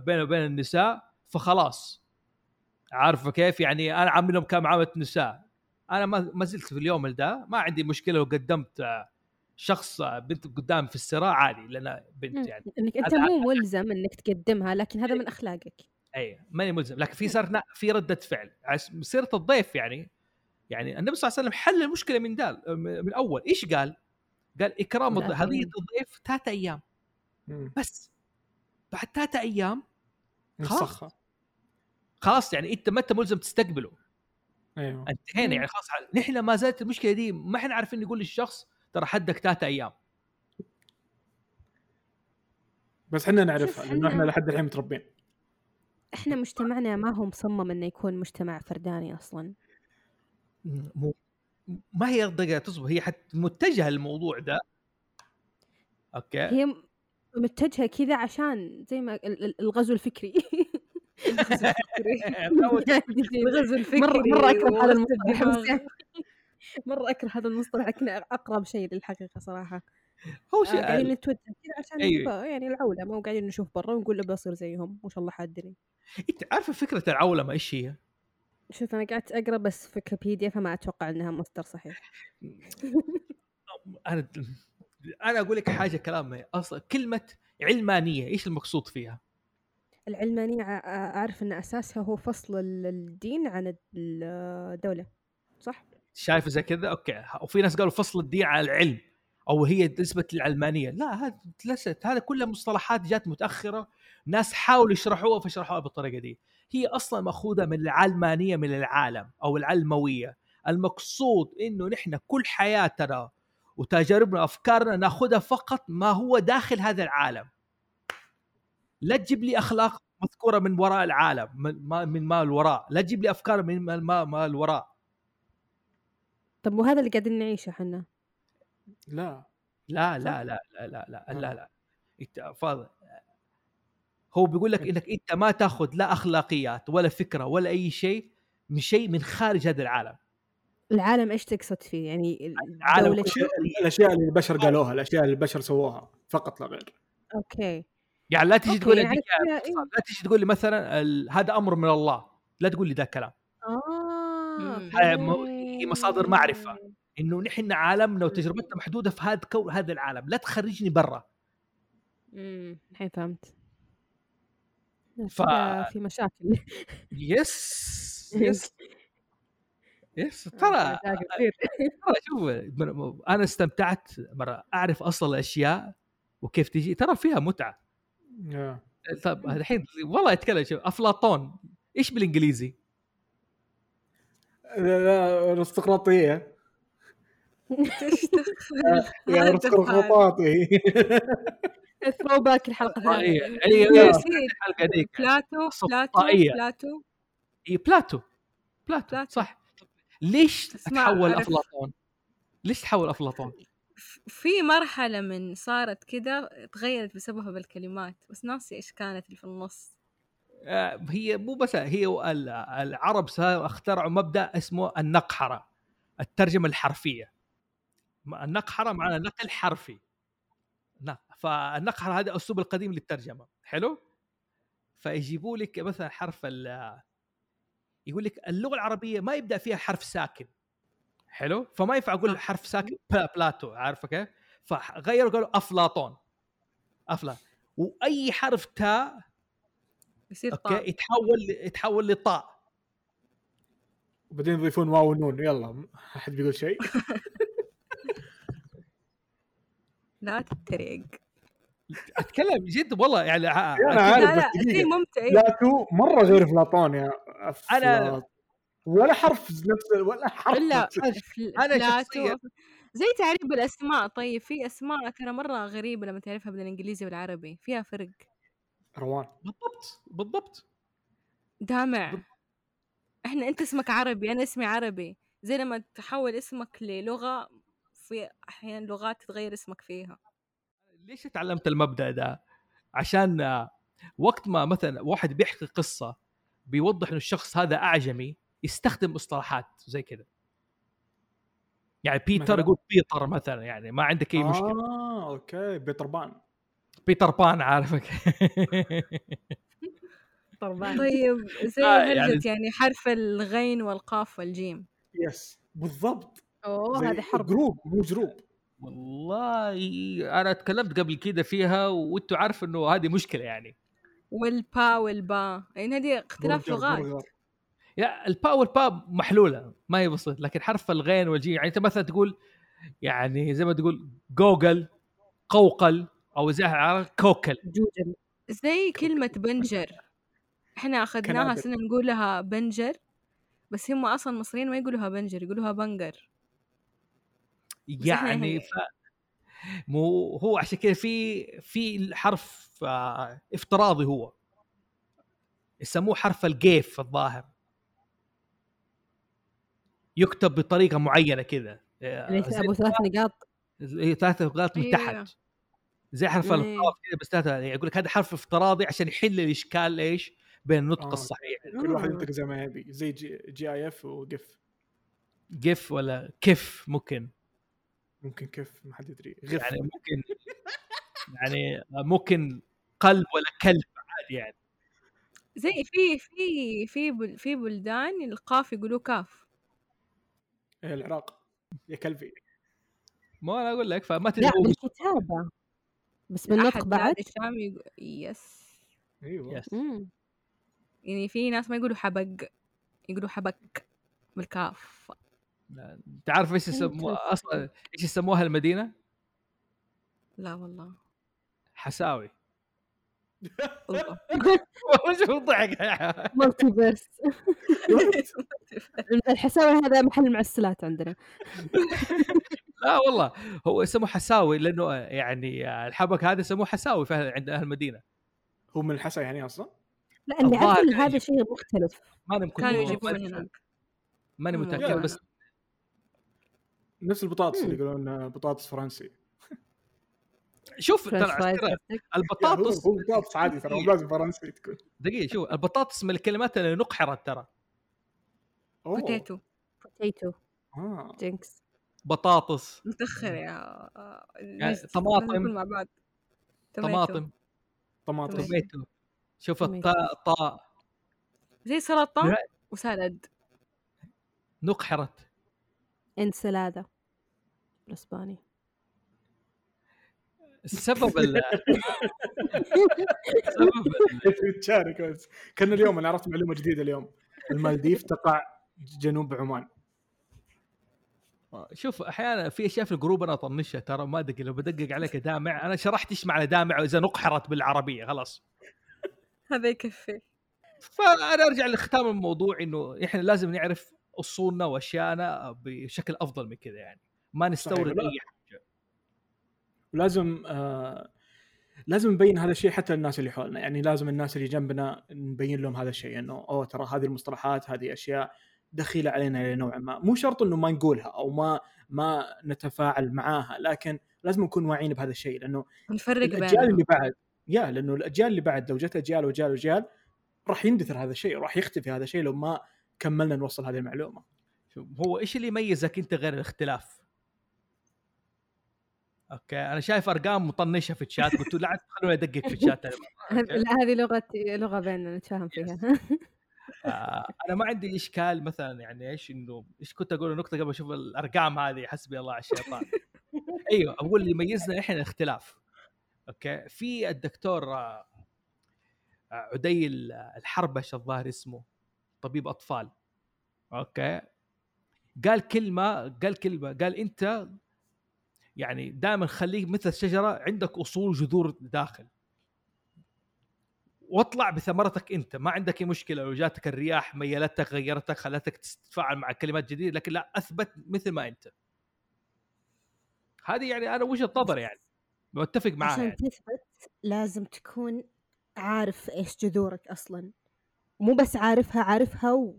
[SPEAKER 1] بيننا وبين النساء فخلاص. عارفه كيف؟ يعني أنا عاملهم كمعامله نساء أنا ما زلت في اليوم ده ما عندي مشكلة لو قدمت شخص بنت قدام في الصراع عادي لأن بنت يعني.
[SPEAKER 2] إنك
[SPEAKER 1] أنت
[SPEAKER 2] مو ملزم إنك تقدمها لكن هذا من أخلاقك.
[SPEAKER 1] اي ماني ملزم لكن في صار في ردة فعل. سيره الضيف يعني. يعني النبي صلى الله عليه وسلم حل المشكلة من دال من أول. إيش قال؟ قال إكرام هديه الضيف ثلاثة أيام.
[SPEAKER 4] مم.
[SPEAKER 1] بس بعد ثلاثة أيام خلاص. خلاص يعني أنت ما أنت ملزم تستقبله.
[SPEAKER 4] أيوه.
[SPEAKER 1] انتهينا يعني خلاص. نحن ما زالت المشكلة دي ما إحنا عارفين نقول للشخص ترى حدك ثلاثة أيام.
[SPEAKER 4] بس إحنا نعرفها لأنه إحنا
[SPEAKER 2] إحنا-
[SPEAKER 4] لحد الحين متربين
[SPEAKER 2] إحنا مجتمعنا ما هو مصمم إنه يكون مجتمع فرداني أصلا.
[SPEAKER 1] مو ما هي دقيقه تصبر هي حتى متجهة للموضوع ده. أوكي.
[SPEAKER 2] هي متجهة كذا عشان زي ما ال- ال- الغزو الفكري. الغزو الفكري
[SPEAKER 3] الغزو الفكري
[SPEAKER 2] مرة مرة أكره هذا المصطلح. يعني مرة أكره هذا المصطلح لكن أقرب شيء للحقيقة صراحة.
[SPEAKER 1] هو
[SPEAKER 2] آه،
[SPEAKER 1] شيء
[SPEAKER 2] قاعدين نتوجه كذا عشان. نبقى يعني العولمة وقاعدين نشوف برا ونقول ابى أصير زيهم ما شاء الله حادني
[SPEAKER 1] إنت عارفه فكرة العولمة إيش هي؟
[SPEAKER 2] شوف أنا قعدت أقرأ بس في ويكيبيديا فما أتوقع أنها مصدر صحيح.
[SPEAKER 1] أنا أنا أقول لك حاجة كلام أصلا كلمة علمانية إيش المقصود فيها؟
[SPEAKER 2] العلمانية ع- أعرف أن أساسها هو فصل ال- الدين عن الدولة صح؟
[SPEAKER 1] شايف زي كذا؟ أوكي. وفي ناس قالوا فصل الدين على العلم أو هي نسبة للعلمانيه لا هذا ليست هذا كلها مصطلحات جات متأخرة ناس حاولوا يشرحوها فشرحوها بالطريقة دي. هي أصلا مأخوذة من العلمانيه من العالم أو العلموية. المقصود إنه نحن كل حياتنا وتجاربنا وأفكارنا نأخذها فقط ما هو داخل هذا العالم. لا تجيب لي أخلاق مذكورة من وراء العالم من ما من ما الوراء. لا تجيب لي أفكار من ما- ما الوراء.
[SPEAKER 2] طب وهذا اللي قاعدين نعيشه إحنا؟
[SPEAKER 4] لا.
[SPEAKER 1] لا لا لا لا لا لا لا لا. إنت فاضل هو بيقول لك إنك أنت ما تاخذ لا أخلاقيات ولا فكرة ولا أي شيء من شيء من خارج هذا العالم.
[SPEAKER 2] العالم إيش تقصد فيه؟ يعني
[SPEAKER 1] العالم.
[SPEAKER 4] الأشياء اللي البشر قالوها الأشياء اللي البشر سووها فقط لا غير.
[SPEAKER 2] okay.
[SPEAKER 1] يعني لا تجي تقول
[SPEAKER 2] يعني إيه.
[SPEAKER 1] لا تجي تقول لي مثلا ال- هذا أمر من الله لا تقول لي ذا الكلام آه هي مصادر معرفة. إنه نحن عالمنا وتجربتنا محدودة في هذا هذا العالم. لا تخرجني برا.
[SPEAKER 2] امم الحين فهمت.
[SPEAKER 1] ف-
[SPEAKER 2] في مشاكل.
[SPEAKER 1] yes yes. yes ترى
[SPEAKER 2] مشاكل كثير.
[SPEAKER 1] ترى شوف أنا استمتعت مرة أعرف أصل الأشياء وكيف تجي ترى فيها متعة.
[SPEAKER 4] آه.
[SPEAKER 1] طب الحين والله يتكلم شوف أفلاطون إيش بالإنجليزي؟
[SPEAKER 4] لا، لا، الارستقراطيه
[SPEAKER 3] دخل؟
[SPEAKER 4] يا
[SPEAKER 3] هذا
[SPEAKER 2] أرستقراطاتي. throwback
[SPEAKER 1] الحلقة
[SPEAKER 2] الثانية
[SPEAKER 1] اي اي
[SPEAKER 3] نسيت.
[SPEAKER 1] الحلقة ذيك
[SPEAKER 3] Plato
[SPEAKER 1] Plato.
[SPEAKER 3] Plato
[SPEAKER 1] اي Plato Plato
[SPEAKER 3] Plato.
[SPEAKER 1] صح ليش تحول. أفلاطون؟ ليش تحول أفلاطون؟
[SPEAKER 3] في مرحلة من صارت كده تغيرت بسببها بالكلمات بس ناسي إيش كانت اللي في النص
[SPEAKER 1] آه، هي مو بس هي ال- العرب سا- اخترعوا مبدأ اسمه النقحرة الترجمة الحرفية النقحرة معناها نقل حرفي فالنقحره هذا الأسلوب القديم للترجمة. حلو؟ فيجيبوا لك مثلا حرف ال يقول لك اللغة العربية ما يبدأ فيها حرف ساكن. حلو؟ فما ينفع أقول حرف ساكن Pla- Plato عارفه كيف فغيروا قالوا أفلاطون. افلا وأي حرف تاء
[SPEAKER 3] يصير
[SPEAKER 1] okay؟
[SPEAKER 3] طاء.
[SPEAKER 1] يتحول يتحول لطاء.
[SPEAKER 4] وبعدين يضيفون واو ونون. يلا ما حد بيقول شيء؟
[SPEAKER 3] لا تتريق.
[SPEAKER 1] أتكلم جد والله يعني أكيد-
[SPEAKER 4] عارف
[SPEAKER 3] لا
[SPEAKER 4] بس
[SPEAKER 3] لا ممتع إيه.
[SPEAKER 4] Plato مرة غير افلاطون يا
[SPEAKER 1] أنا-
[SPEAKER 4] أفلاط- ولا حرف نفس ولا حرف
[SPEAKER 3] لا
[SPEAKER 1] شخصياً-
[SPEAKER 3] تو- زي تعريب الاسماء طيب في أسماء ترى مرة غريبة لما تعرفها بالإنجليزي والعربي. فيها فرق.
[SPEAKER 4] روان.
[SPEAKER 1] بالضبط بالضبط.
[SPEAKER 3] دامع. إحنا أنت اسمك عربي أنا اسمي عربي. زي لما تحول اسمك للغة في أحيانا لغات تتغير اسمك فيها.
[SPEAKER 1] ليش تعلمت المبدأ ده؟ عشان وقت ما مثلا واحد بيحكي قصة بيوضح إنه الشخص هذا أعجمي يستخدم مصطلحات زي كذا يعني بيتر؟ يقول بيتر مثلا يعني ما عندك أي مشكلة.
[SPEAKER 4] آه okay بيتر بان.
[SPEAKER 1] بيتر بان عارفك.
[SPEAKER 2] طربان
[SPEAKER 3] طيب زي
[SPEAKER 1] آه، يعني-
[SPEAKER 3] يعني حرف الغين والقاف والجيم.
[SPEAKER 4] يس بالضبط. أوه
[SPEAKER 2] هذا حرب
[SPEAKER 4] جروب مو جروب.
[SPEAKER 1] والله أنا تكلمت قبل كده فيها وأنتوا عارف إنه هذه مشكلة يعني.
[SPEAKER 3] والبا والبا يعني هذه اختلاف لغات.
[SPEAKER 1] يا البا والبا محلولة ما هي بسيط لكن حرف الغين والجيم يعني أنت مثلا تقول يعني زي ما تقول جوجل قوقل أو زي عارف كوكل.
[SPEAKER 2] جوجل.
[SPEAKER 3] زي كلمة بنجر. إحنا
[SPEAKER 4] أخذناها.
[SPEAKER 3] سنة نقولها بنجر بس هم أصلا مصريين ما يقولوها بنجر يقولوها بنجر.
[SPEAKER 1] يعني
[SPEAKER 3] يعني-
[SPEAKER 1] ف... مو هو عشان كذا في في الحرف آه، افتراضي هو. يسموه حرف الجيف الظاهر. يكتب بطريقة معينة كذا آه،
[SPEAKER 2] ابو ثلاث نقاط.
[SPEAKER 1] ثلاث نقاط من
[SPEAKER 3] أيوة.
[SPEAKER 1] تحت. زي حرف. القاف كذا بس ثلاثة يعني يقول لك هذا حرف افتراضي عشان يحل الإشكال إيش؟ بين النطق
[SPEAKER 4] آه.
[SPEAKER 1] الصحيح.
[SPEAKER 4] كل واحد
[SPEAKER 2] آه.
[SPEAKER 4] ينطق زي ما يبي زي جي, جي اي اف وقف
[SPEAKER 1] جف ولا كف ممكن.
[SPEAKER 4] ممكن كيف ما حد يدري غف.
[SPEAKER 1] يعني ممكن يعني ممكن قلب ولا كلب عادي يعني.
[SPEAKER 3] زي في في في بل في بلدان القاف يقولوا كاف.
[SPEAKER 4] إيه، العراق. يا كلبي.
[SPEAKER 1] ما أنا أقول لك فما تدري
[SPEAKER 2] لا
[SPEAKER 1] هو
[SPEAKER 2] بالكتابة. بس بالنطق بعد
[SPEAKER 3] الشام يقول يس.
[SPEAKER 4] أيوه.
[SPEAKER 1] يس.
[SPEAKER 2] مم.
[SPEAKER 3] يعني في ناس ما يقولوا حبق يقولوا حبك بالكاف.
[SPEAKER 1] تعرف إيش يسموها أصلا إيش يسموها المدينة؟
[SPEAKER 3] لا والله.
[SPEAKER 1] حساوي.
[SPEAKER 3] الله
[SPEAKER 1] والله شوف ضحك
[SPEAKER 2] مالتي فيرس الحساوي هذا محل معسلات عندنا.
[SPEAKER 1] لا والله هو اسمه حساوي لأنه يعني الحبك هذا يسموه حساوي فعلا عند أهل المدينة.
[SPEAKER 4] هو من الحسا يعني أصلا؟
[SPEAKER 2] لا
[SPEAKER 1] كان
[SPEAKER 2] هذا
[SPEAKER 1] يجيب.
[SPEAKER 2] شيء مختلف.
[SPEAKER 1] ماني
[SPEAKER 3] كانوا يجيبون
[SPEAKER 1] ماني-
[SPEAKER 3] هناك.
[SPEAKER 1] ماني
[SPEAKER 3] متأكد.
[SPEAKER 1] بس
[SPEAKER 4] نفس البطاطس اللي. يقولون بطاطس فرنسي
[SPEAKER 1] شوف ترى؟ البطاطس
[SPEAKER 4] هو بطاطس عادي ترى مو لازم فرنسي تكون
[SPEAKER 1] دقيقة شوف البطاطس من الكلمات اللي نقحرت ترى.
[SPEAKER 2] potato
[SPEAKER 4] potato
[SPEAKER 2] jinx
[SPEAKER 1] بطاطس
[SPEAKER 3] متأخر يا
[SPEAKER 1] يعني. طماطم.
[SPEAKER 3] مع بعض.
[SPEAKER 1] طماطم
[SPEAKER 4] طماطم
[SPEAKER 1] tomato. شوف. الطاء طاء
[SPEAKER 3] زي سلطة
[SPEAKER 1] لا.
[SPEAKER 3] و salad
[SPEAKER 1] نقحرت
[SPEAKER 2] انسلادا بالاسباني
[SPEAKER 1] السبب ال-
[SPEAKER 4] تشارك بس. كان اليوم أنا عرفت معلومة جديدة اليوم. المالديف تقع جنوب عمان.
[SPEAKER 1] شوف أحيانا في أشياء في الجروب أنا اطنشها ترى ما أدري لو بدقق عليك يا دامع أنا شرحت إيش معنى دامع إذا نقحرت بالعربية خلاص.
[SPEAKER 3] هذا يكفي.
[SPEAKER 1] فأنا أرجع لختام الموضوع إنه إحنا لازم نعرف اصولنا واشيائنا بشكل أفضل من كذا يعني. ما نستورد. أي حاجة.
[SPEAKER 4] ولازم آه لازم نبين هذا الشيء حتى للناس اللي حولنا. يعني لازم الناس اللي جنبنا نبين لهم هذا الشيء إنه أوه ترى هذه المصطلحات هذه أشياء دخيلة علينا نوعا ما. مو شرط إنه ما نقولها أو ما ما نتفاعل معاها لكن لازم نكون واعيين بهذا الشيء لأنه
[SPEAKER 3] نفرق
[SPEAKER 4] الأجيال
[SPEAKER 3] بينهم.
[SPEAKER 4] اللي بعد يا لأنه الأجيال اللي بعد لو جت أجيال وأجيال وأجيال راح يندثر هذا الشيء راح يختفي هذا الشيء لو ما كملنا نوصل هذه المعلومة.
[SPEAKER 1] شوف، هو إيش اللي يميزك أنت غير الاختلاف؟ أوكي أنا شايف أرقام مطنشة في الشات قلت لا خلوني أدقق في الشات؟
[SPEAKER 2] لا هذه لغة لغة بيننا نتفاهم فيها.
[SPEAKER 1] آه، أنا ما عندي إشكال مثلا يعني إيش إنه إيش كنت أقول نقطة قبل أشوف الأرقام هذه حسبي الله على الشيطان. أيوه أقول اللي يميزنا إحنا الاختلاف. okay في الدكتور آه، عدي ال- الحربش الظاهر اسمه. طبيب أطفال. okay. قال كلمة قال كلمة قال أنت يعني دائما خليك مثل الشجرة عندك أصول جذور داخل. واطلع بثمرتك أنت ما عندك أي مشكلة لو جاتك الرياح ميلتك غيرتك خلتك تتفاعل مع كلمات جديدة لكن لا أثبت مثل ما أنت. هذه يعني أنا وجهة نظري يعني. متفق معاها
[SPEAKER 2] عشان
[SPEAKER 1] يعني.
[SPEAKER 2] تثبت لازم تكون عارف إيش جذورك أصلا. مو بس عارفها عارفها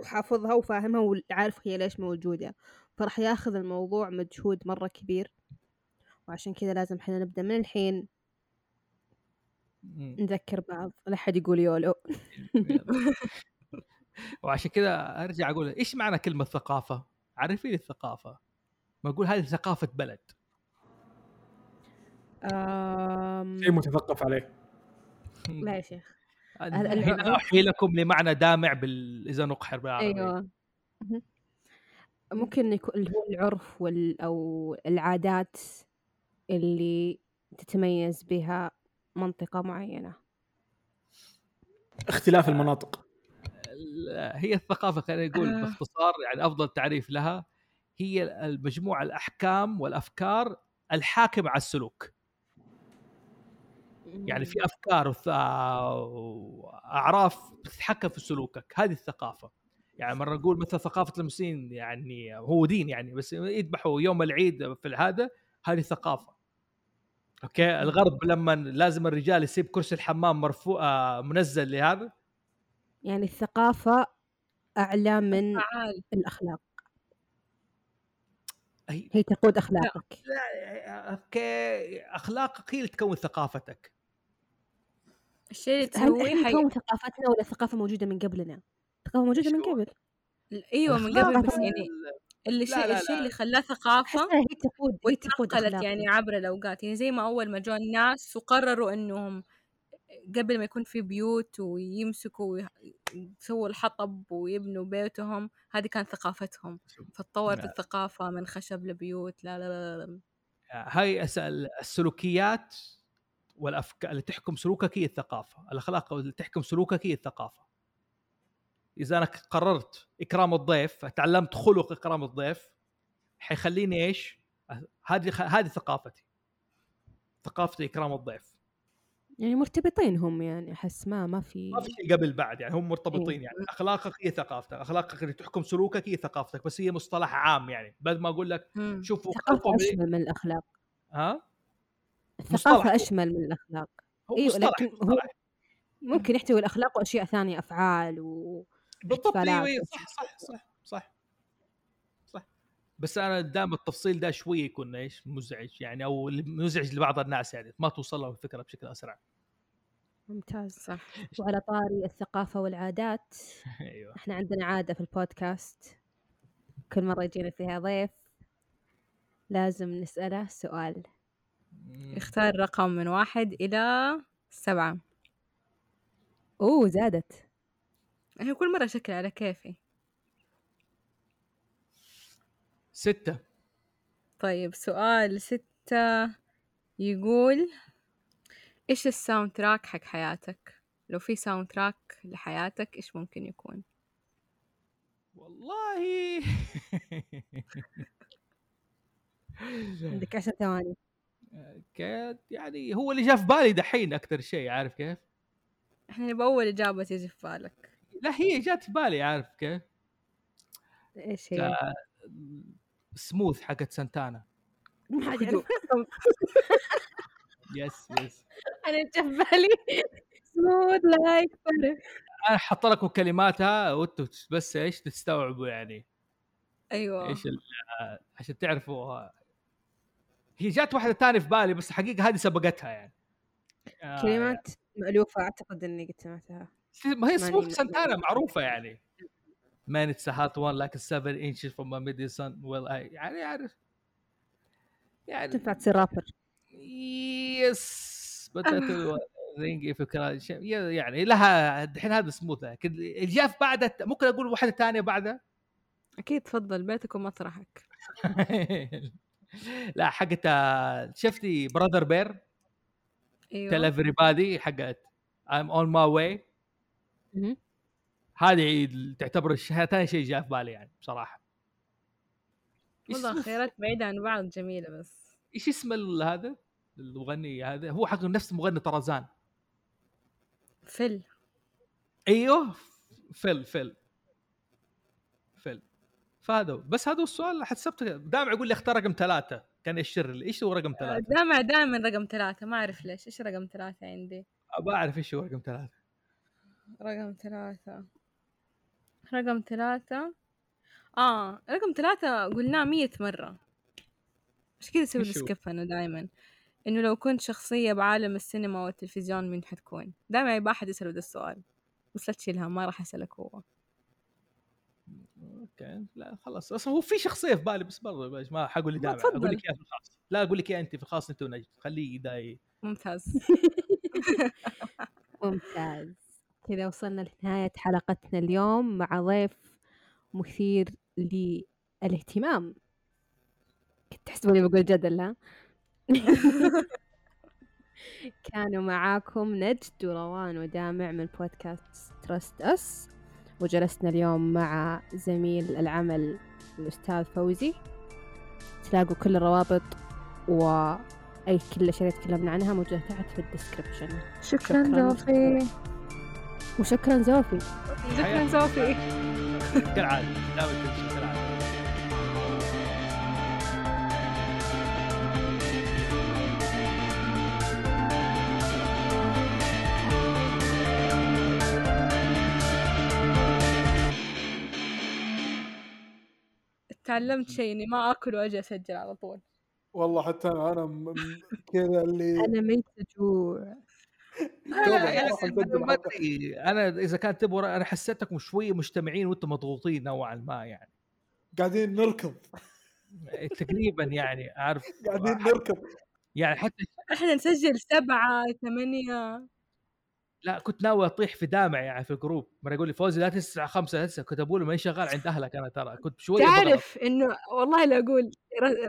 [SPEAKER 2] وحافظها وفاهمها وعارف هي ليش موجودة. فراح ياخذ الموضوع مجهود مرة كبير. وعشان كذا لازم إحنا نبدأ من الحين. نذكر بعض. لا حد يقول يولو.
[SPEAKER 1] وعشان كذا أرجع أقول إيش معنى كلمة ثقافة؟ عرفي لي الثقافة. ما أقول هذه ثقافة بلد.
[SPEAKER 2] آم،
[SPEAKER 4] شيء متثقف عليه
[SPEAKER 2] لا يا شيخ.
[SPEAKER 1] هنا. احيي لكم لمعنى دامع بال... إذا نقحر بالعربي
[SPEAKER 2] أيوه مهم. ممكن يكون اللي هو العرف وال أو العادات اللي تتميز بها منطقة معينة
[SPEAKER 4] اختلاف المناطق
[SPEAKER 1] ال- هي الثقافة خلينا نقول
[SPEAKER 3] آه.
[SPEAKER 1] باختصار يعني أفضل تعريف لها هي المجموعة الأحكام والأفكار الحاكمة على السلوك يعني في أفكار وأعراف بتتحكم في سلوكك هذه الثقافة. يعني مرة نقول مثل ثقافة المسلمين يعني هو دين يعني بس يذبحوا يوم العيد في هذا هذه ثقافة. أوكي؟ الغرب لما لازم الرجال يسيب كرسي الحمام مرفوع آه، منزل لهذا.
[SPEAKER 2] يعني الثقافة أعلى من
[SPEAKER 3] فعال.
[SPEAKER 2] الأخلاق.
[SPEAKER 1] هي
[SPEAKER 2] تقود أخلاقك.
[SPEAKER 1] لا أوكي أخلاقك هي اللي تكون ثقافتك.
[SPEAKER 3] الشيء اللي
[SPEAKER 2] هل
[SPEAKER 3] تسويه حي...
[SPEAKER 2] نكون ثقافتنا ولا الثقافة موجودة من قبلنا؟ الثقافة موجودة من؟ قبل
[SPEAKER 3] أيوه من قبل بس
[SPEAKER 2] ثقافة-
[SPEAKER 3] يعني اللي
[SPEAKER 1] لا،
[SPEAKER 3] شيء
[SPEAKER 1] لا،
[SPEAKER 3] الشيء
[SPEAKER 1] لا.
[SPEAKER 3] اللي خلاه ثقافة
[SPEAKER 2] أحسها هي تقود هي تقود
[SPEAKER 3] وتنقلت يعني عبر الأوقات يعني زي ما أول ما جو الناس وقرروا إنهم قبل ما يكون في بيوت ويمسكوا ويسووا الحطب ويبنوا بيوتهم هذه كانت ثقافتهم فتطورت
[SPEAKER 1] لا.
[SPEAKER 3] الثقافة من خشب لبيوت لا لا لا, لا.
[SPEAKER 1] هاي أس- السلوكيات والأفكار اللي تحكم سلوكك هي الثقافة، الأخلاق اللي تحكم سلوكك هي الثقافة. إذا أنا قررت إكرام الضيف، تعلمت خلق إكرام الضيف حيخليني إيش؟ هذه هذه ثقافتي. ثقافه إكرام الضيف.
[SPEAKER 2] يعني مرتبطين هم يعني أحس ما ما في
[SPEAKER 1] ما في شيء قبل بعد يعني هم مرتبطين
[SPEAKER 2] إيه.
[SPEAKER 1] يعني أخلاقك هي ثقافتك، أخلاقك اللي تحكم سلوكك هي ثقافتك، بس هي مصطلح عام يعني بدل ما أقول لك. شوفوا بإيه-
[SPEAKER 2] أشمل من الأخلاق
[SPEAKER 1] ها؟
[SPEAKER 2] الثقافة
[SPEAKER 1] مصطلح.
[SPEAKER 2] أشمل من الأخلاق.
[SPEAKER 1] هو
[SPEAKER 2] أيوة،
[SPEAKER 1] مصطلح
[SPEAKER 2] لكن هو. ممكن يحتوي الأخلاق وأشياء ثانية أفعال و
[SPEAKER 1] بالضبط.
[SPEAKER 2] أيوه
[SPEAKER 1] أيوة،. صح صح صح صح. صح. بس أنا دام التفصيل ده شوي يكون إيش مزعج يعني أو مزعج لبعض الناس يعني ما توصل لهم الفكرة بشكل أسرع.
[SPEAKER 2] ممتاز.
[SPEAKER 3] صح.
[SPEAKER 2] وعلى طاري الثقافة والعادات
[SPEAKER 1] أيوه.
[SPEAKER 2] إحنا عندنا عادة في البودكاست. كل مرة يجينا فيها ضيف لازم نسأله سؤال.
[SPEAKER 3] اختار رقم من واحد إلى سبعة.
[SPEAKER 2] أوه زادت.
[SPEAKER 3] هي كل مرة شكل على كيفي.
[SPEAKER 1] ستة.
[SPEAKER 3] طيب سؤال ستة يقول إيش ال soundtrack حق حياتك؟ لو في soundtrack لحياتك إيش ممكن يكون؟
[SPEAKER 1] والله.
[SPEAKER 2] عندك عشر ثواني.
[SPEAKER 1] كانت يعني هو اللي جاء في بالي دحين أكثر شيء عارف كيف؟
[SPEAKER 3] إحنا نبغى أول إجابة تيجي في بالك.
[SPEAKER 1] لا هي جات في بالي عارف كيف؟
[SPEAKER 2] إيش هي؟
[SPEAKER 1] سموث حقت سانتانا.
[SPEAKER 2] ما حد
[SPEAKER 1] yes yes
[SPEAKER 2] أنا جا في بالي. سموث like
[SPEAKER 1] أنا حاط لكم كلماتها وأنتم بس إيش تستوعبوا يعني.
[SPEAKER 3] أيوة.
[SPEAKER 1] إيش ال- عشان تعرفوا هي جات واحدة ثانية في بالي بس الحقيقة هذه سبقتها يعني. آه،
[SPEAKER 2] كلمات مألوفة أعتقد إني قد سمعتها.
[SPEAKER 1] ما هي سموث سانتانا معروفة يعني. Man it's a hot one like a seven inches from the midday sun well I يعني عارف يعني
[SPEAKER 2] تنفع تصير rapper.
[SPEAKER 1] yes بدأت رينج في كلا- ش- يعني لها الحين هذا سموث لكن اللي جاء بعدها ممكن أقول واحدة ثانية بعدها
[SPEAKER 3] أكيد تفضل بيتك ومطرحك.
[SPEAKER 1] لا حقت آه، شفتي براذر بير تيل
[SPEAKER 3] أيوة
[SPEAKER 1] everybody حقت I'm on my way.
[SPEAKER 2] مهم.
[SPEAKER 1] هذه تعتبر ثاني شيء جاء في بالي يعني بصراحة.
[SPEAKER 3] والله؟ خيارات بعيدة عن بعض جميلة بس.
[SPEAKER 1] إيش اسم هذا؟ المغني هذا هو حق نفس مغني طرزان.
[SPEAKER 3] فل
[SPEAKER 1] أيوه فل فل فهذا. بس هذا السؤال حسبت دائما يقول لي اختار رقم ثلاثة. كان يشر لي. إيش هو رقم ثلاثة؟
[SPEAKER 3] دائما دائما رقم ثلاثة. ما أعرف ليش. إيش رقم ثلاثة عندي؟
[SPEAKER 1] ابى أعرف إيش هو رقم ثلاثة.
[SPEAKER 3] رقم ثلاثة. رقم ثلاثة. آه رقم ثلاثة قلناه مية مرة. مش كذا
[SPEAKER 1] هو؟
[SPEAKER 3] سكيب أنا دايما إنه لو كنت شخصية بعالم السينما والتلفزيون مين حتكون؟ دايما يبقى أحد يسأله ده السؤال. بس لا تشيلها ما راح أسألك هو.
[SPEAKER 1] أوكي. لا خلاص. أصلا هو في شخصية في بالي بس برضه بس ما حقول لي
[SPEAKER 3] ما
[SPEAKER 1] دائما. أقول لك إياها في الخاص. لا أقول لك إياها أنت في الخاص أنت ونجد خليه داي
[SPEAKER 3] ممتاز.
[SPEAKER 2] ممتاز. كذا وصلنا لنهاية حلقتنا اليوم مع ضيف مثير للاهتمام. كنت تحسبوني بقول جدل ها؟ كانوا معاكم نجد وروان ودامع من بودكاست Trust Us وجلسنا اليوم مع زميل العمل الأستاذ فوزي. تلاقوا كل الروابط وأي كل الأشياء اللي تكلمنا عنها موجودة تحت في ال description.
[SPEAKER 3] شكرا
[SPEAKER 2] شكراً.
[SPEAKER 3] زوفي.
[SPEAKER 2] وشكرا زوفي.
[SPEAKER 3] شكرا زوفي.
[SPEAKER 1] كالعادة.
[SPEAKER 3] تعلمت شيء إني ما آكل وأجي أسجل على طول.
[SPEAKER 5] والله حتى أنا أنا م- كذا اللي
[SPEAKER 2] أنا ميتة جوع.
[SPEAKER 5] أدري.
[SPEAKER 1] أنا إذا كان تبغى أنا حسيتكم شوية مجتمعين وأنتم مضغوطين نوعا ما يعني.
[SPEAKER 5] قاعدين نركض.
[SPEAKER 1] تقريبا يعني أعرف.
[SPEAKER 5] قاعدين نركض.
[SPEAKER 1] يعني حتى
[SPEAKER 3] إحنا نسجل سبعة ثمانية.
[SPEAKER 1] لا كنت ناوي أطيح في دامع يعني في الجروب. مرة يقول لي فوزي لا تسعة خمسة لا تسعة كتبوا لي ماني شغال عند أهلك أنا ترى. كنت شوية بضغط.
[SPEAKER 3] تعرف إنه والله لا أقول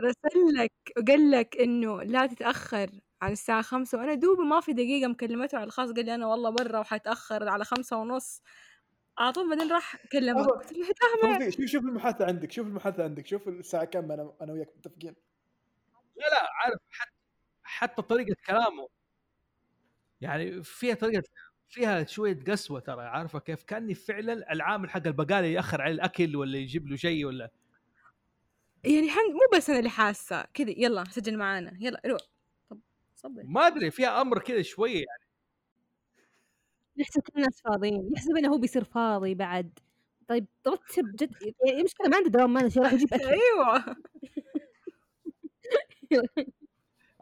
[SPEAKER 3] رسل لك وقال لك إنه لا تتأخر عن الساعة خمسة. وأنا دوبي ما في دقيقة مكلمته على الخاص قال لي أنا والله برا وحتأخر على خمسة ونص. على طول بعدين راح كلمه.
[SPEAKER 5] شوف شوف المحادثة عندك شوف المحادثة عندك شوف الساعة كم أنا أنا وياك متفقين.
[SPEAKER 1] لا لا عارف حتى حتى طريقة كلامه. يعني فيها طريقة فيها شوية قسوة ترى عارفة كيف؟ كأني فعلا العامل حق البقالة يأخر على الأكل ولا يجيب له شيء ولا.
[SPEAKER 3] يعني حن مو بس أنا اللي حاسة كذا يلا سجل معانا يلا روح. طب صبر.
[SPEAKER 1] ما أدري فيها أمر كذا شوية يعني.
[SPEAKER 2] يحسب كل الناس فاضيين يحسب إنه هو بيصير فاضي بعد. طيب رتب جد يعني المشكلة ما عنده دوام ما عنده شيء راح يجيب أكل.
[SPEAKER 3] أيوة.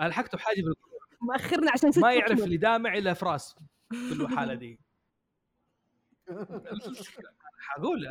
[SPEAKER 1] أنا حكته بحاجه في
[SPEAKER 2] مأخرنا عشان
[SPEAKER 1] ما يعرف. اللي دامع إلا فراس. في الحاله دي. حقول لا.